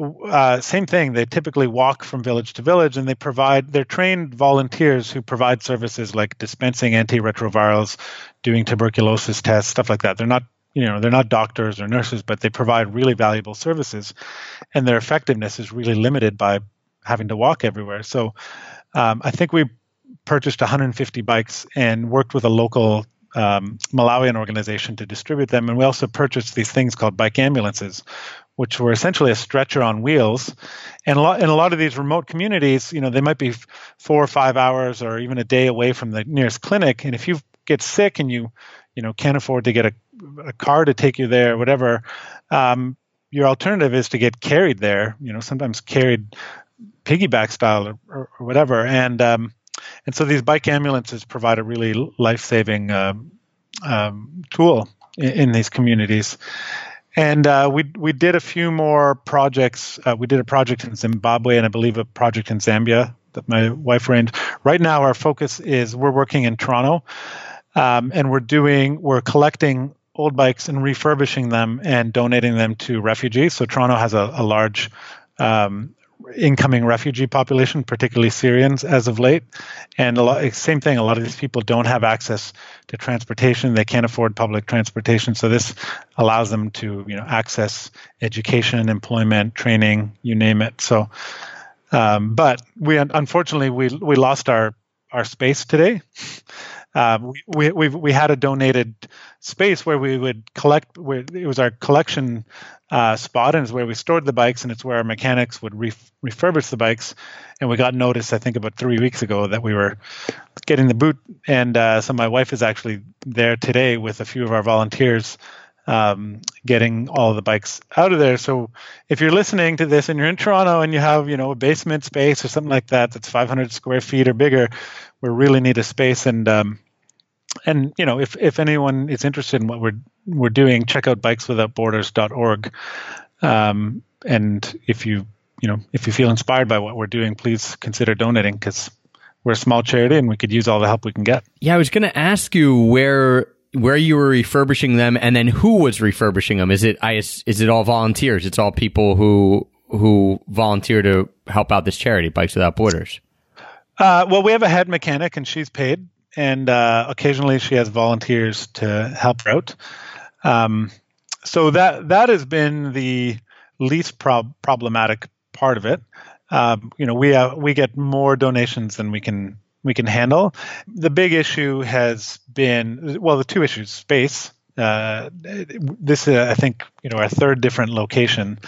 Speaker 1: uh, same thing. They typically walk from village to village, and they provide. They're trained volunteers who provide services like dispensing antiretrovirals, doing tuberculosis tests, stuff like that. They're not you know they're not doctors or nurses but they provide really valuable services and their effectiveness is really limited by having to walk everywhere so um, i think we purchased 150 bikes and worked with a local um, Malawian organization to distribute them. And we also purchased these things called bike ambulances, which were essentially a stretcher on wheels. And a lot, in a lot of these remote communities, you know, they might be four or five hours or even a day away from the nearest clinic. And if you get sick and you, you know, can't afford to get a, a car to take you there, or whatever, um, your alternative is to get carried there. You know, sometimes carried piggyback style or, or, or whatever. And um, and so these bike ambulances provide a really life-saving um, um, tool in, in, these communities. And uh, we we did a few more projects. Uh, we did a project in Zimbabwe and I believe a project in Zambia that my wife ran. Right now, our focus is we're working in Toronto, um, and we're doing we're collecting old bikes and refurbishing them and donating them to refugees. So Toronto has a, a large um, incoming refugee population, particularly Syrians, as of late. And a lot, same thing. A lot of these people don't have access to transportation. They can't afford public transportation. So this allows them to, you know, access education, employment, training, you name it. So, um, but we unfortunately we we lost our our space today. Um, we, we we had a donated space where we would collect. Where it was our collection uh, spot, and it's where we stored the bikes, and it's where our mechanics would ref- refurbish the bikes. And we got notice, I think, about three weeks ago that we were getting the boot, and uh, so my wife is actually there today with a few of our volunteers um, getting all the bikes out of there. So if you're listening to this and you're in Toronto and you have, you know, a basement space or something like that that's 500 square feet or bigger, we really need a space. And um, and you know, if if anyone is interested in what we're we're doing, check out bikeswithoutborders.org. Um, and if you you know if you feel inspired by what we're doing, please consider donating because we're a small charity and we could use all the help we can get.
Speaker 3: Yeah, I was going to ask you where where you were refurbishing them and then who was refurbishing them? Is it I, is it all volunteers? It's all people who who volunteer to help out this charity bikes without borders.
Speaker 1: Uh, well we have a head mechanic and she's paid and uh, occasionally she has volunteers to help her out. Um, so that that has been the least prob- problematic part of it. Um, you know we have, we get more donations than we can we can handle. The big issue has been well, the two issues: space. Uh, this, uh, I think, you know, our third different location.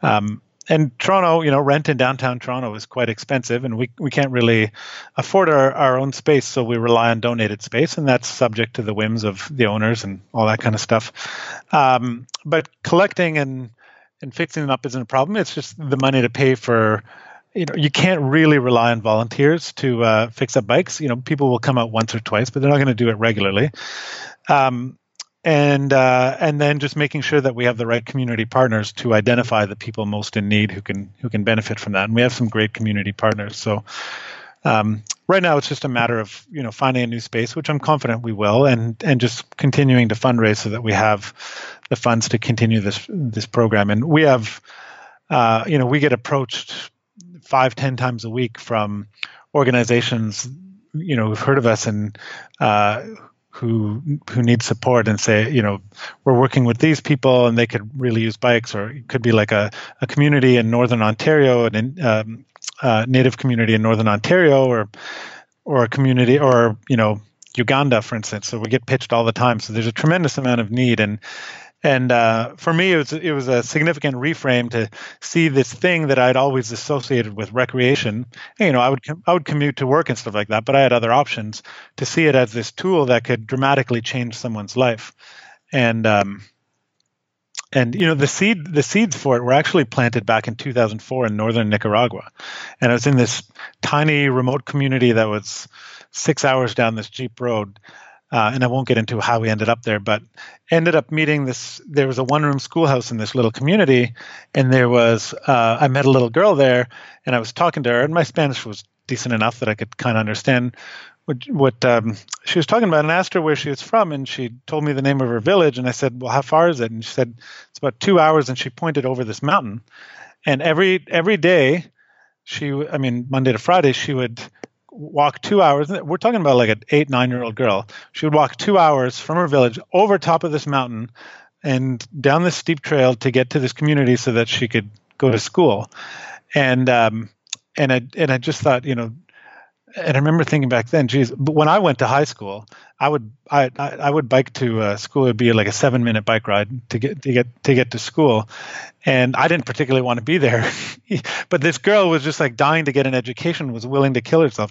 Speaker 1: Um, and Toronto, you know, rent in downtown Toronto is quite expensive, and we, we can't really afford our, our own space, so we rely on donated space, and that's subject to the whims of the owners and all that kind of stuff. Um, but collecting and and fixing them up isn't a problem. It's just the money to pay for you know you can't really rely on volunteers to uh, fix up bikes. You know, people will come out once or twice, but they're not going to do it regularly. Um, and uh, and then just making sure that we have the right community partners to identify the people most in need who can who can benefit from that. And we have some great community partners. So um, right now, it's just a matter of you know finding a new space, which I'm confident we will, and and just continuing to fundraise so that we have the funds to continue this this program. And we have. Uh, you know, we get approached five, ten times a week from organizations, you know, who've heard of us and uh, who who need support and say, you know, we're working with these people and they could really use bikes, or it could be like a, a community in Northern Ontario, an um, uh, native community in Northern Ontario, or or a community, or you know, Uganda, for instance. So we get pitched all the time. So there's a tremendous amount of need, and and uh, for me, it was it was a significant reframe to see this thing that I'd always associated with recreation. And, you know, I would I would commute to work and stuff like that, but I had other options to see it as this tool that could dramatically change someone's life. And um, and you know the seed the seeds for it were actually planted back in 2004 in northern Nicaragua, and I was in this tiny remote community that was six hours down this jeep road uh, and I won't get into how we ended up there, but ended up meeting this. There was a one-room schoolhouse in this little community, and there was uh, I met a little girl there, and I was talking to her, and my Spanish was decent enough that I could kind of understand what what um, she was talking about, and asked her where she was from, and she told me the name of her village, and I said, "Well, how far is it?" And she said, "It's about two hours," and she pointed over this mountain, and every every day, she, I mean, Monday to Friday, she would walk two hours. We're talking about like an eight, nine year old girl. She would walk two hours from her village over top of this mountain and down this steep trail to get to this community so that she could go to school. And um, and I and I just thought, you know, and I remember thinking back then, geez, but when I went to high school, I would I I, would bike to uh, school. It'd be like a seven minute bike ride to get to get to get to school, and I didn't particularly want to be there. but this girl was just like dying to get an education, was willing to kill herself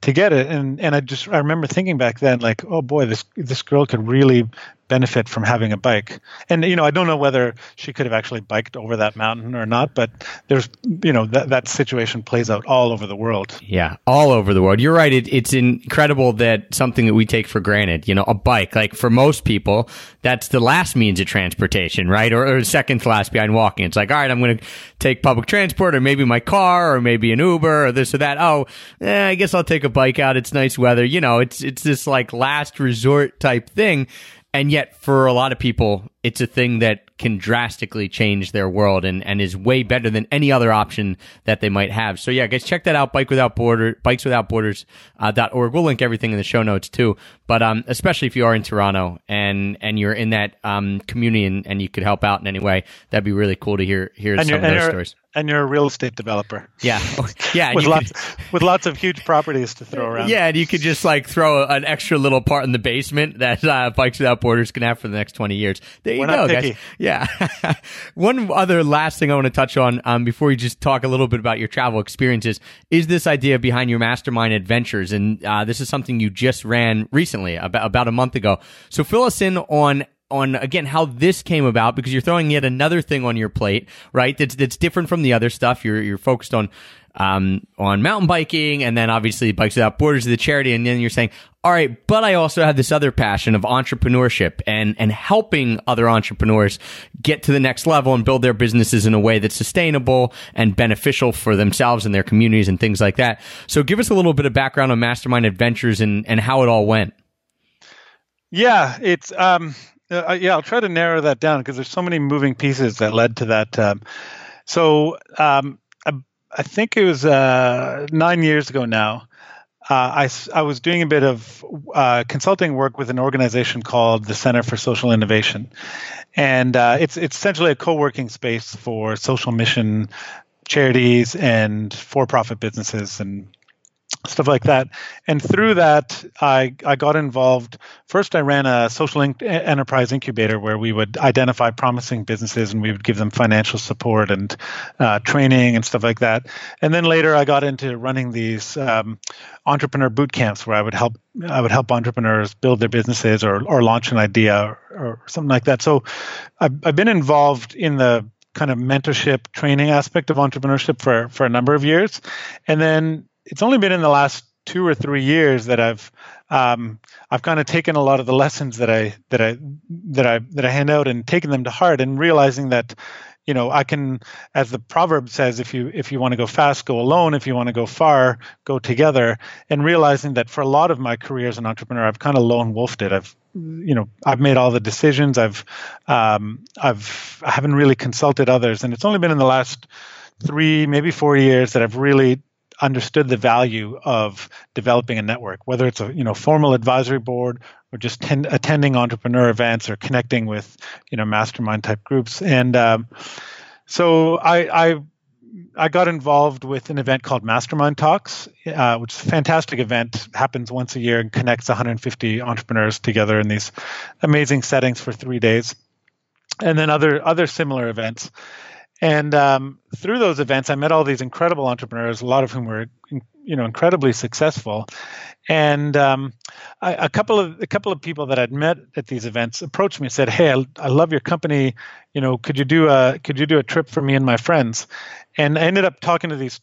Speaker 1: to get it. And and I just I remember thinking back then, like, oh boy, this this girl could really benefit from having a bike. And you know, I don't know whether she could have actually biked over that mountain or not, but there's you know that that situation plays out all over the world.
Speaker 3: Yeah, all over the world. You're right. It, it's incredible that something that we take for granted, you know, a bike, like for most people, that's the last means of transportation, right? Or, or second to last behind walking. It's like, all right, I'm going to take public transport or maybe my car or maybe an Uber or this or that. Oh, eh, I guess I'll take a bike out. It's nice weather. You know, it's, it's this like last resort type thing. And yet, for a lot of people, it's a thing that can drastically change their world and, and is way better than any other option that they might have. So yeah, guys, check that out. Bike without border, bikes without borders, uh, dot org. We'll link everything in the show notes too. But, um, especially if you are in Toronto and, and you're in that, um, community and, and you could help out in any way, that'd be really cool to hear, hear
Speaker 1: and
Speaker 3: some of those stories.
Speaker 1: And you're a real estate developer.
Speaker 3: Yeah, yeah,
Speaker 1: with lots
Speaker 3: could-
Speaker 1: with lots of huge properties to throw around.
Speaker 3: yeah, and you could just like throw an extra little part in the basement that uh, Bikes Without Borders can have for the next twenty years. There
Speaker 1: We're
Speaker 3: go,
Speaker 1: not
Speaker 3: guys.
Speaker 1: picky.
Speaker 3: Yeah. One other last thing I want to touch on um, before we just talk a little bit about your travel experiences is this idea behind your mastermind adventures, and uh, this is something you just ran recently, about about a month ago. So fill us in on on again how this came about because you're throwing yet another thing on your plate, right? That's that's different from the other stuff. You're you're focused on um on mountain biking and then obviously bikes without borders the charity and then you're saying all right but i also have this other passion of entrepreneurship and and helping other entrepreneurs get to the next level and build their businesses in a way that's sustainable and beneficial for themselves and their communities and things like that so give us a little bit of background on mastermind adventures and and how it all went
Speaker 1: Yeah, it's um, uh, yeah. I'll try to narrow that down because there's so many moving pieces that led to that. Um, so um, I, I think it was uh, nine years ago now. Uh, I, I was doing a bit of uh, consulting work with an organization called the Center for Social Innovation, and uh, it's it's essentially a co-working space for social mission charities and for-profit businesses and stuff like that. And through that, I, I got involved. First, I ran a social in- enterprise incubator where we would identify promising businesses and we would give them financial support and uh, training and stuff like that. And then later, I got into running these um, entrepreneur boot camps where I would help I would help entrepreneurs build their businesses or or launch an idea or, or something like that. So, I've, I've been involved in the kind of mentorship training aspect of entrepreneurship for for a number of years, and then it's only been in the last two or three years that I've um, I've kind of taken a lot of the lessons that I that I that I that I hand out and taken them to heart and realizing that you know I can as the proverb says if you if you want to go fast go alone. If you want to go far go together. And realizing that for a lot of my career as an entrepreneur I've kind of lone wolfed it. I've you know I've made all the decisions. I've um, I've I haven't really consulted others. And it's only been in the last three maybe four years that I've really understood the value of developing a network, whether it's a you know formal advisory board or just ten, attending entrepreneur events or connecting with you know mastermind type groups. And um, so I, I I got involved with an event called Mastermind Talks, uh, which is a fantastic event. happens once a year and connects 150 entrepreneurs together in these amazing settings for three days, and then other other similar events. And um, through those events, I met all these incredible entrepreneurs, a lot of whom were, you know, incredibly successful. And um, I, a couple of a couple of people that I'd met at these events approached me and said, "Hey, I, I love your company. You know, could you do a could you do a trip for me and my friends?" And I ended up talking to these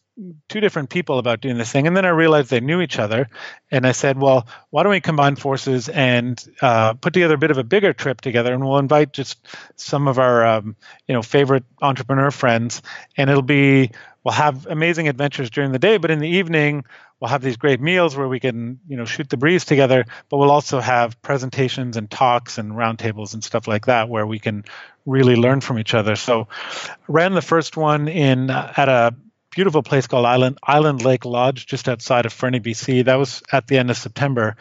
Speaker 1: two different people about doing this thing, and then I realized they knew each other. And I said, "Well, why don't we combine forces and uh, put together a bit of a bigger trip together, and we'll invite just some of our um, you know favorite entrepreneur friends, and it'll be we'll have amazing adventures during the day, but in the evening." We'll have these great meals where we can, you know, shoot the breeze together, but we'll also have presentations and talks and roundtables and stuff like that where we can really learn from each other. So, ran the first one in uh, at a beautiful place called Island Island Lake Lodge, just outside of Fernie, BC. That was at the end of September,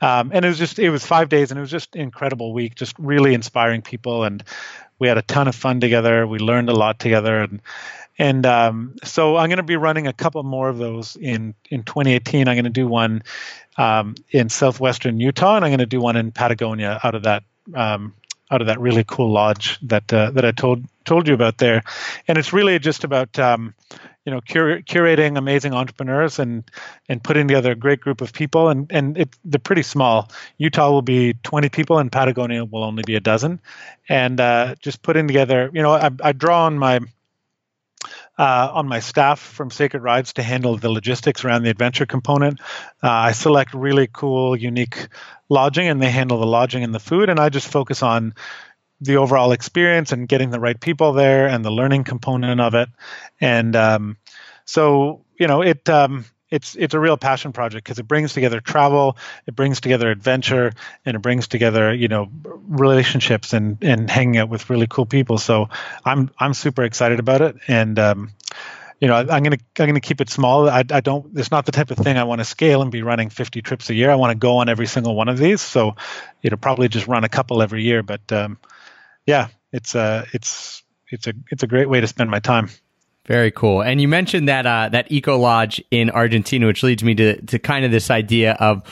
Speaker 1: um, and it was just it was five days, and it was just incredible week, just really inspiring people, and we had a ton of fun together. We learned a lot together, and and um, so I'm going to be running a couple more of those in in 2018. I'm going to do one um, in southwestern Utah, and I'm going to do one in Patagonia out of that um, out of that really cool lodge that uh, that I told told you about there. And it's really just about um, you know cur- curating amazing entrepreneurs and and putting together a great group of people. And and it, they're pretty small. Utah will be 20 people, and Patagonia will only be a dozen. And uh, just putting together, you know, I, I draw on my uh, on my staff from Sacred Rides to handle the logistics around the adventure component. Uh, I select really cool, unique lodging, and they handle the lodging and the food. And I just focus on the overall experience and getting the right people there and the learning component of it. And um, so, you know, it. Um, it's it's a real passion project because it brings together travel, it brings together adventure, and it brings together you know relationships and and hanging out with really cool people. So I'm I'm super excited about it, and um, you know I'm gonna I'm gonna keep it small. I, I don't. It's not the type of thing I want to scale and be running 50 trips a year. I want to go on every single one of these. So you know probably just run a couple every year. But um, yeah, it's uh it's it's a it's a great way to spend my time.
Speaker 3: Very cool. And you mentioned that uh, that eco lodge in Argentina, which leads me to to kind of this idea of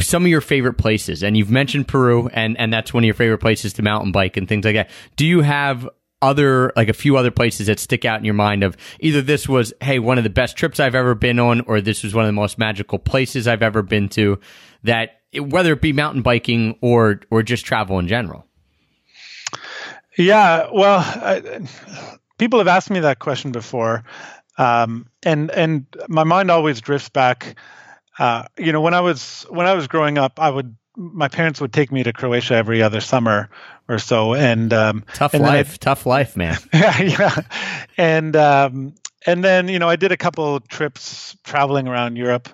Speaker 3: some of your favorite places. And you've mentioned Peru, and and that's one of your favorite places to mountain bike and things like that. Do you have other like a few other places that stick out in your mind of either this was hey one of the best trips I've ever been on, or this was one of the most magical places I've ever been to that whether it be mountain biking or or just travel in general.
Speaker 1: Yeah, well, I, people have asked me that question before, um, and and my mind always drifts back. Uh, you know, when I was when I was growing up, I would my parents would take me to Croatia every other summer or so, and um,
Speaker 3: tough
Speaker 1: and
Speaker 3: life, tough life, man.
Speaker 1: yeah, yeah, and um, and then you know I did a couple trips traveling around Europe,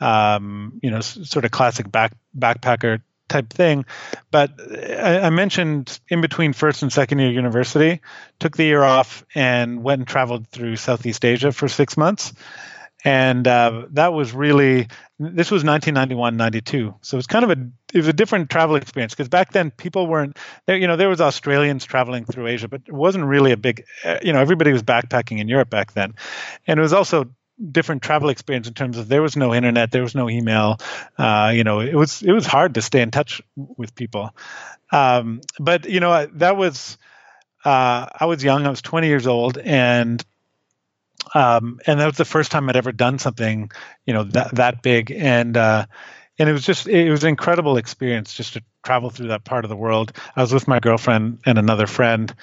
Speaker 1: um, you know, s- sort of classic back backpacker type thing. But I, I mentioned in between first and second year university, took the year off and went and traveled through Southeast Asia for six months. And uh, that was really this was 1991 92 so it was kind of a it was a different travel experience because back then people weren't there you know there was australians traveling through asia but it wasn't really a big uh, you know everybody was backpacking in europe back then and it was also different travel experience in terms of there was no internet there was no email uh, you know it was it was hard to stay in touch with people um, but you know that was uh, i was young i was 20 years old and um, and that was the first time I'd ever done something, you know, that that big, and uh, and it was just it was an incredible experience just to travel through that part of the world. I was with my girlfriend and another friend,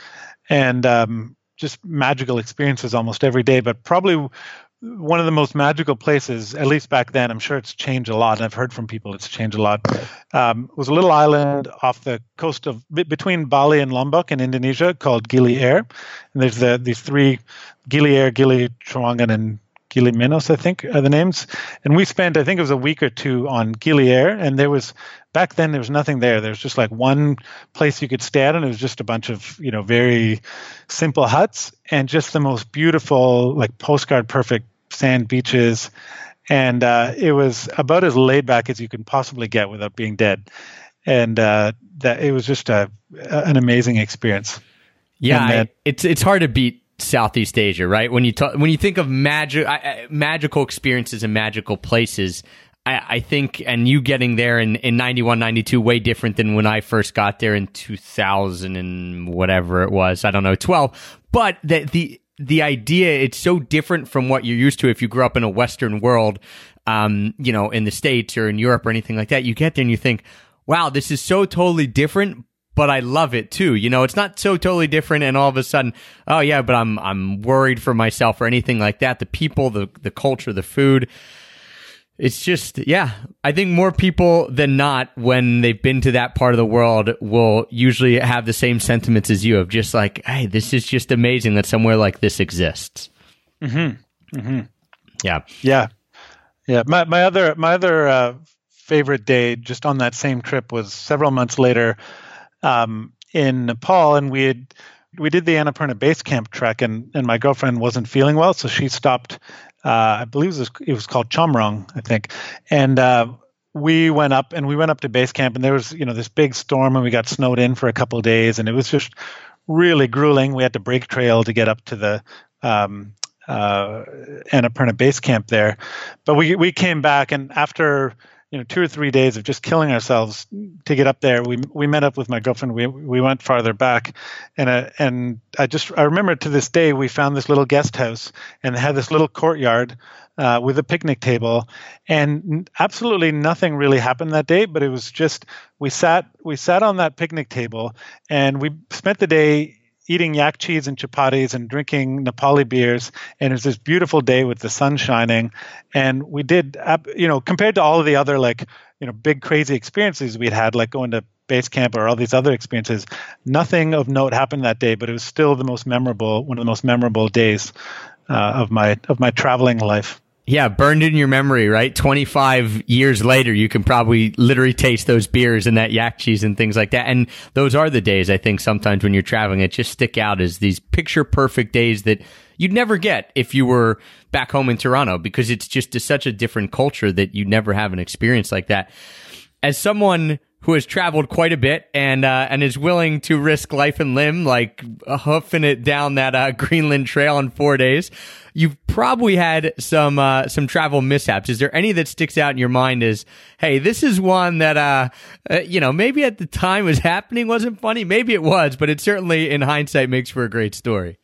Speaker 1: and um, just magical experiences almost every day. But probably one of the most magical places, at least back then, I'm sure it's changed a lot, and I've heard from people it's changed a lot. Um, was a little island off the coast of between Bali and Lombok in Indonesia called Gili Air, and there's the these three Gili Air, Gili Trawangan, and Gili Minos, I think are the names. And we spent, I think it was a week or two on Gili Air, and there was back then there was nothing there. There was just like one place you could stay at, and it was just a bunch of you know very simple huts and just the most beautiful, like postcard perfect sand beaches. And uh, it was about as laid back as you can possibly get without being dead. And uh, that it was just a, an amazing experience.
Speaker 3: Yeah,
Speaker 1: then-
Speaker 3: I, it's it's hard to beat Southeast Asia, right? When you talk, when you think of magic, magical experiences and magical places, I, I think, and you getting there in, in 91, 92, way different than when I first got there in 2000 and whatever it was. I don't know, 12. But the, the, the idea, it's so different from what you're used to if you grew up in a Western world, um, you know, in the States or in Europe or anything like that. You get there and you think, wow, this is so totally different, but I love it too. You know, it's not so totally different and all of a sudden, oh yeah, but I'm I'm worried for myself or anything like that. The people, the the culture, the food. It's just, yeah, I think more people than not, when they've been to that part of the world, will usually have the same sentiments as you of just like, hey, this is just amazing that somewhere like this exists. Mm-hmm. Mm-hmm. Yeah.
Speaker 1: Yeah, yeah. My my other my other uh, favorite day just on that same trip was several months later um, in Nepal, and we had we did the Annapurna base camp trek, and and my girlfriend wasn't feeling well, so she stopped. Uh, I believe it was it was called Chomrong, I think, and. Uh, we went up and we went up to base camp and there was you know this big storm and we got snowed in for a couple days and it was just really grueling we had to break trail to get up to the um, uh, Annapurna base camp there. But we we came back and after you know two or three days of just killing ourselves to get up there, we we met up with my girlfriend. We we went farther back, and uh, and I just I remember to this day we found this little guest house and had this little courtyard. Uh, with a picnic table, and absolutely nothing really happened that day. But it was just we sat we sat on that picnic table, and we spent the day eating yak cheese and chapatis and drinking Nepali beers. And it was this beautiful day with the sun shining. And we did, you know, compared to all of the other like, you know, big crazy experiences we'd had, like going to base camp or all these other experiences, nothing of note happened that day. But it was still the most memorable, one of the most memorable days uh, of my of my traveling life.
Speaker 3: Yeah, burned in your memory, right? 25 years later, you can probably literally taste those beers and that yak cheese and things like that. And those are the days I think sometimes when you're traveling, it just stick out as these picture perfect days that you'd never get if you were back home in Toronto because it's just a, such a different culture that you never have an experience like that. As someone who has traveled quite a bit and uh, and is willing to risk life and limb, like hoofing it down that uh, Greenland Trail in four days. You've probably had some uh, some travel mishaps. Is there any that sticks out in your mind? As hey, this is one that uh, uh, you know maybe at the time was happening wasn't funny. Maybe it was, but it certainly in hindsight makes for a great story.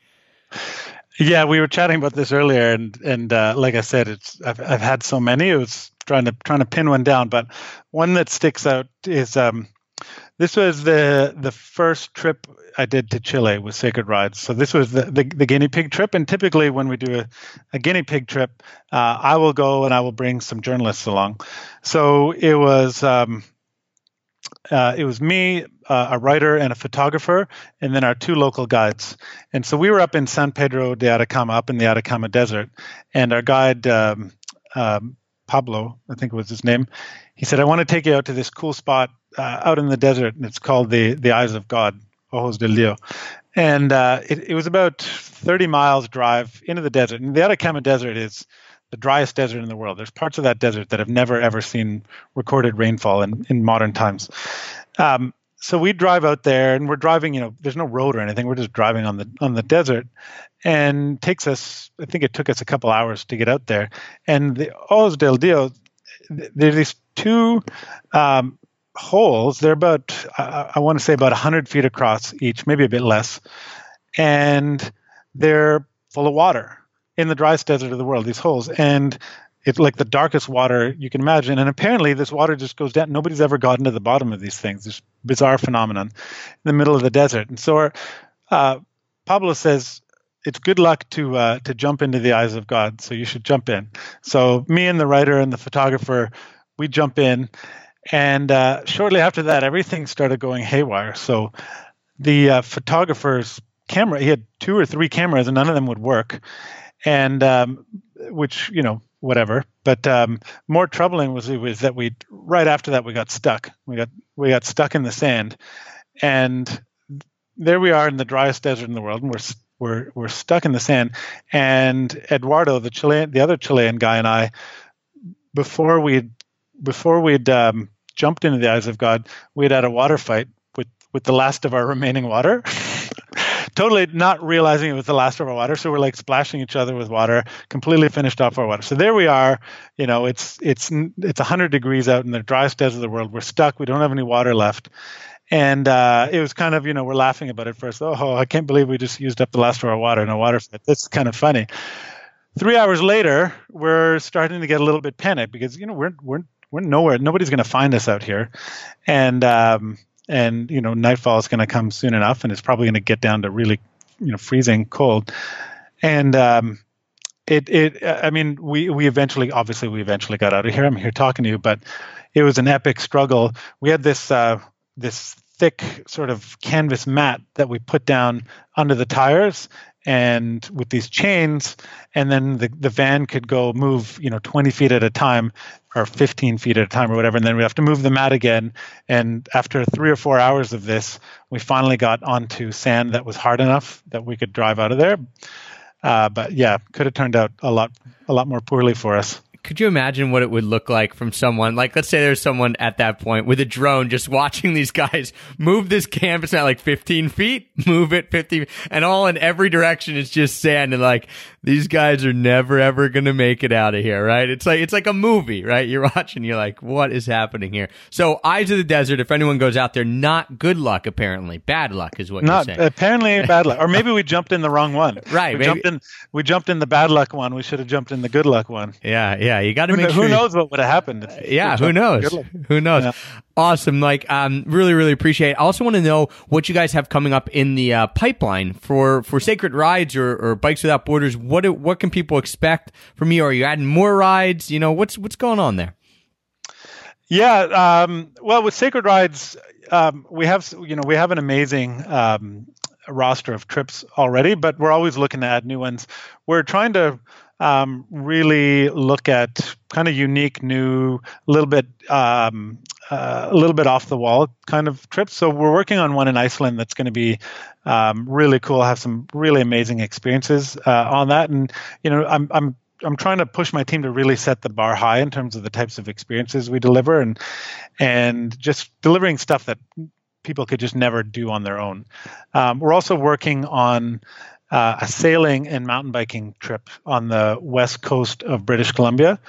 Speaker 1: Yeah, we were chatting about this earlier, and and uh, like I said, it's I've I've had so many. It was trying to trying to pin one down, but one that sticks out is um, this was the the first trip I did to Chile with Sacred Rides. So this was the, the, the guinea pig trip, and typically when we do a, a guinea pig trip, uh, I will go and I will bring some journalists along. So it was. Um, uh, it was me, uh, a writer, and a photographer, and then our two local guides. And so we were up in San Pedro de Atacama, up in the Atacama Desert, and our guide um, um, Pablo, I think was his name. He said, "I want to take you out to this cool spot uh, out in the desert, and it's called the the Eyes of God, Ojos del Dio." And uh, it, it was about 30 miles drive into the desert. And the Atacama Desert is the driest desert in the world. There's parts of that desert that have never ever seen recorded rainfall in, in modern times. Um, so we drive out there and we're driving, you know, there's no road or anything. We're just driving on the on the desert and takes us I think it took us a couple hours to get out there. And the Ojos de Dios there's these two um, holes. They're about I, I want to say about 100 feet across each, maybe a bit less. And they're full of water in the driest desert of the world, these holes. And it's like the darkest water you can imagine. And apparently, this water just goes down. Nobody's ever gotten to the bottom of these things. This bizarre phenomenon in the middle of the desert. And so, uh, Pablo says it's good luck to uh, to jump into the eyes of God. So you should jump in. So me and the writer and the photographer, we jump in, and uh, shortly after that, everything started going haywire. So the uh, photographer's camera, he had two or three cameras, and none of them would work. And um, which you know whatever. But um, more troubling was was that we right after that we got stuck. We got we got stuck in the sand, and there we are in the driest desert in the world, and we're we're we're stuck in the sand. And Eduardo, the Chilean, the other Chilean guy, and I, before we before we'd um, jumped into the eyes of God, we'd had a water fight with with the last of our remaining water. totally not realizing it was the last of our water. So we're like splashing each other with water, completely finished off our water. So there we are. You know, it's it's it's 100 degrees out in the driest desert of the world. We're stuck. We don't have any water left. And uh, it was kind of, you know, we're laughing about it first. Oh, I can't believe we just used up the last of our water in a water fight. That's kind of funny. Three hours later, we're starting to get a little bit panicked because, you know, we're we're we're nowhere. Nobody's going to find us out here, and um, and you know nightfall is going to come soon enough, and it's probably going to get down to really you know freezing cold, and um, it it I mean we we eventually obviously we eventually got out of here. I'm here talking to you, but it was an epic struggle. We had this uh, this thick sort of canvas mat that we put down under the tires and with these chains and then the, the van could go move you know 20 feet at a time or 15 feet at a time or whatever and then we have to move the mat again. And after three or four hours of this we finally got onto sand that was hard enough that we could drive out of there. Uh, but yeah could have turned out a lot a lot more poorly for us
Speaker 3: could you imagine what it would look like from someone like let's say there's someone at that point with a drone just watching these guys move this canvas at like 15 feet move it 50 and all in every direction is just sand and like these guys are never ever gonna make it out of here right? It's like it's like a movie right? You're watching you're like what is happening here? So eyes of the desert if anyone goes out there not good luck apparently. Bad luck is what
Speaker 1: not
Speaker 3: you're saying.
Speaker 1: apparently bad luck. Or maybe we jumped in the wrong one.
Speaker 3: Right,
Speaker 1: we
Speaker 3: maybe-
Speaker 1: jumped in we jumped in the bad luck one. We should have jumped in the good luck one.
Speaker 3: Yeah yeah you got to
Speaker 1: who,
Speaker 3: make
Speaker 1: kn-
Speaker 3: sure
Speaker 1: who knows what would have happened? If- if
Speaker 3: yeah who knows? who knows?
Speaker 1: Yeah.
Speaker 3: awesome like um really really appreciate it. I also want to know what you guys have coming up in the uh, pipeline for for sacred rides or, or bikes without borders. What do, what can people expect from you? Are you adding more rides? You know what's what's going on there?
Speaker 1: Yeah, um, well, with Sacred Rides, um, we have you know we have an amazing um, roster of trips already, but we're always looking to add new ones. We're trying to um, really look at kind of unique, new, a little bit um, uh, a little bit off the wall kind of trips. So we're working on one in Iceland that's going to be um, really cool. Have some really amazing experiences uh, on that, and you know I'm I'm I'm trying to push my team to really set the bar high in terms of the types of experiences we deliver and and just delivering stuff that people could just never do on their own. Um, we're also working on uh, a sailing and mountain biking trip on the west coast of British Columbia,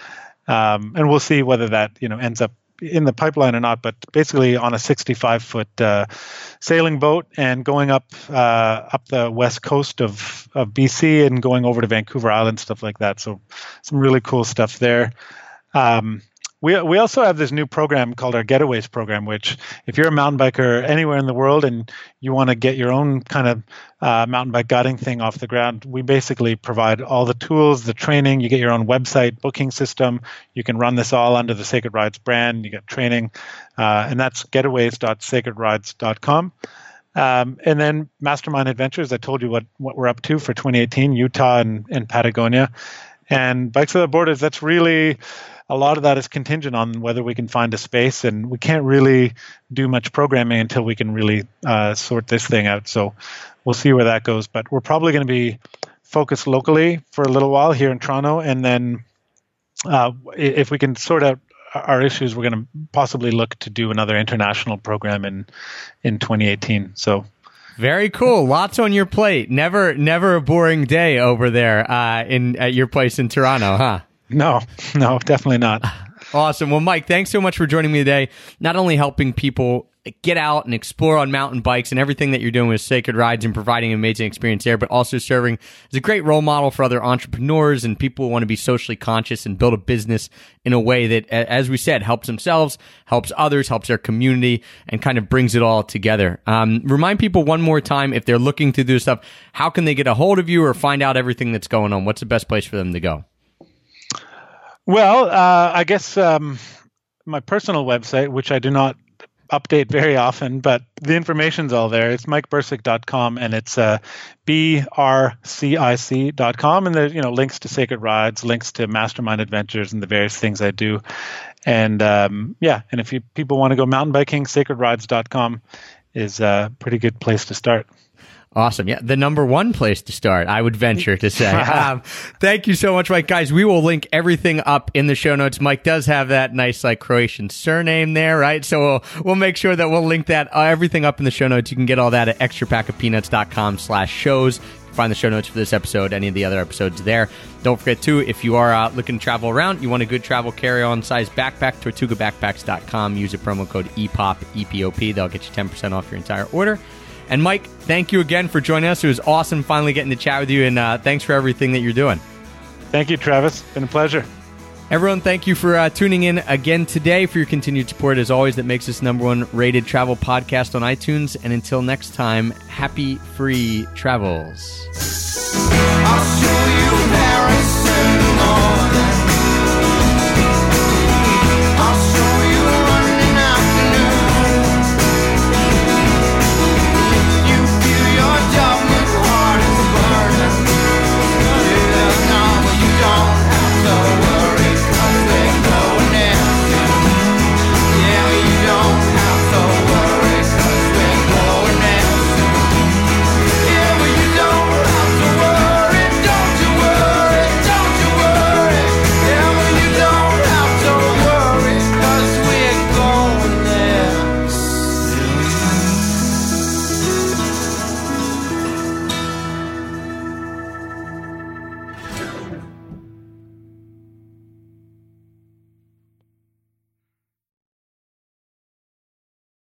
Speaker 1: um, and we'll see whether that you know ends up in the pipeline or not. But basically, on a 65 foot uh, sailing boat and going up uh, up the west coast of of BC and going over to Vancouver Island, stuff like that. So some really cool stuff there. Um, we, we also have this new program called our Getaways program, which if you're a mountain biker anywhere in the world and you want to get your own kind of uh, mountain bike guiding thing off the ground, we basically provide all the tools, the training. You get your own website booking system. You can run this all under the Sacred Rides brand. You get training, uh, and that's getaways.sacredrides.com. Um, and then Mastermind Adventures, I told you what, what we're up to for 2018, Utah and, and Patagonia. And Bikes Without Borders, that's really a lot of that is contingent on whether we can find a space, and we can't really do much programming until we can really uh, sort this thing out. So we'll see where that goes. But we're probably going to be focused locally for a little while here in Toronto, and then uh, if we can sort out our issues, we're going to possibly look to do another international program in in 2018. So
Speaker 3: very cool. Lots on your plate. Never, never a boring day over there uh, in at your place in Toronto, huh?
Speaker 1: No, no, definitely not.
Speaker 3: Awesome. Well, Mike, thanks so much for joining me today. Not only helping people get out and explore on mountain bikes and everything that you're doing with Sacred Rides and providing an amazing experience there, but also serving as a great role model for other entrepreneurs and people who want to be socially conscious and build a business in a way that, as we said, helps themselves, helps others, helps their community, and kind of brings it all together. Um, remind people one more time if they're looking to do stuff, how can they get a hold of you or find out everything that's going on? What's the best place for them to go?
Speaker 1: Well, uh, I guess um, my personal website, which I do not update very often, but the information's all there. It's mikebursic.com and it's uh, brcic.com. And there's, you know, links to Sacred Rides, links to Mastermind Adventures and the various things I do. And um, yeah, and if you people want to go mountain biking, sacredrides.com is a pretty good place to start.
Speaker 3: Awesome. Yeah, the number one place to start, I would venture to say. um, thank you so much, Mike. Guys, we will link everything up in the show notes. Mike does have that nice, like, Croatian surname there, right? So we'll, we'll make sure that we'll link that, uh, everything up in the show notes. You can get all that at extrapackofpeanuts.com slash shows. Find the show notes for this episode, any of the other episodes there. Don't forget, too, if you are uh, looking to travel around, you want a good travel carry on size backpack, tortugabackpacks.com. Use the promo code EPOP, EPOP. They'll get you 10% off your entire order. And Mike, thank you again for joining us. It was awesome finally getting to chat with you, and uh, thanks for everything that you're doing.
Speaker 1: Thank you, Travis. Been a pleasure.
Speaker 3: Everyone, thank you for uh, tuning in again today for your continued support. As always, that makes us number one rated travel podcast on iTunes. And until next time, happy free travels.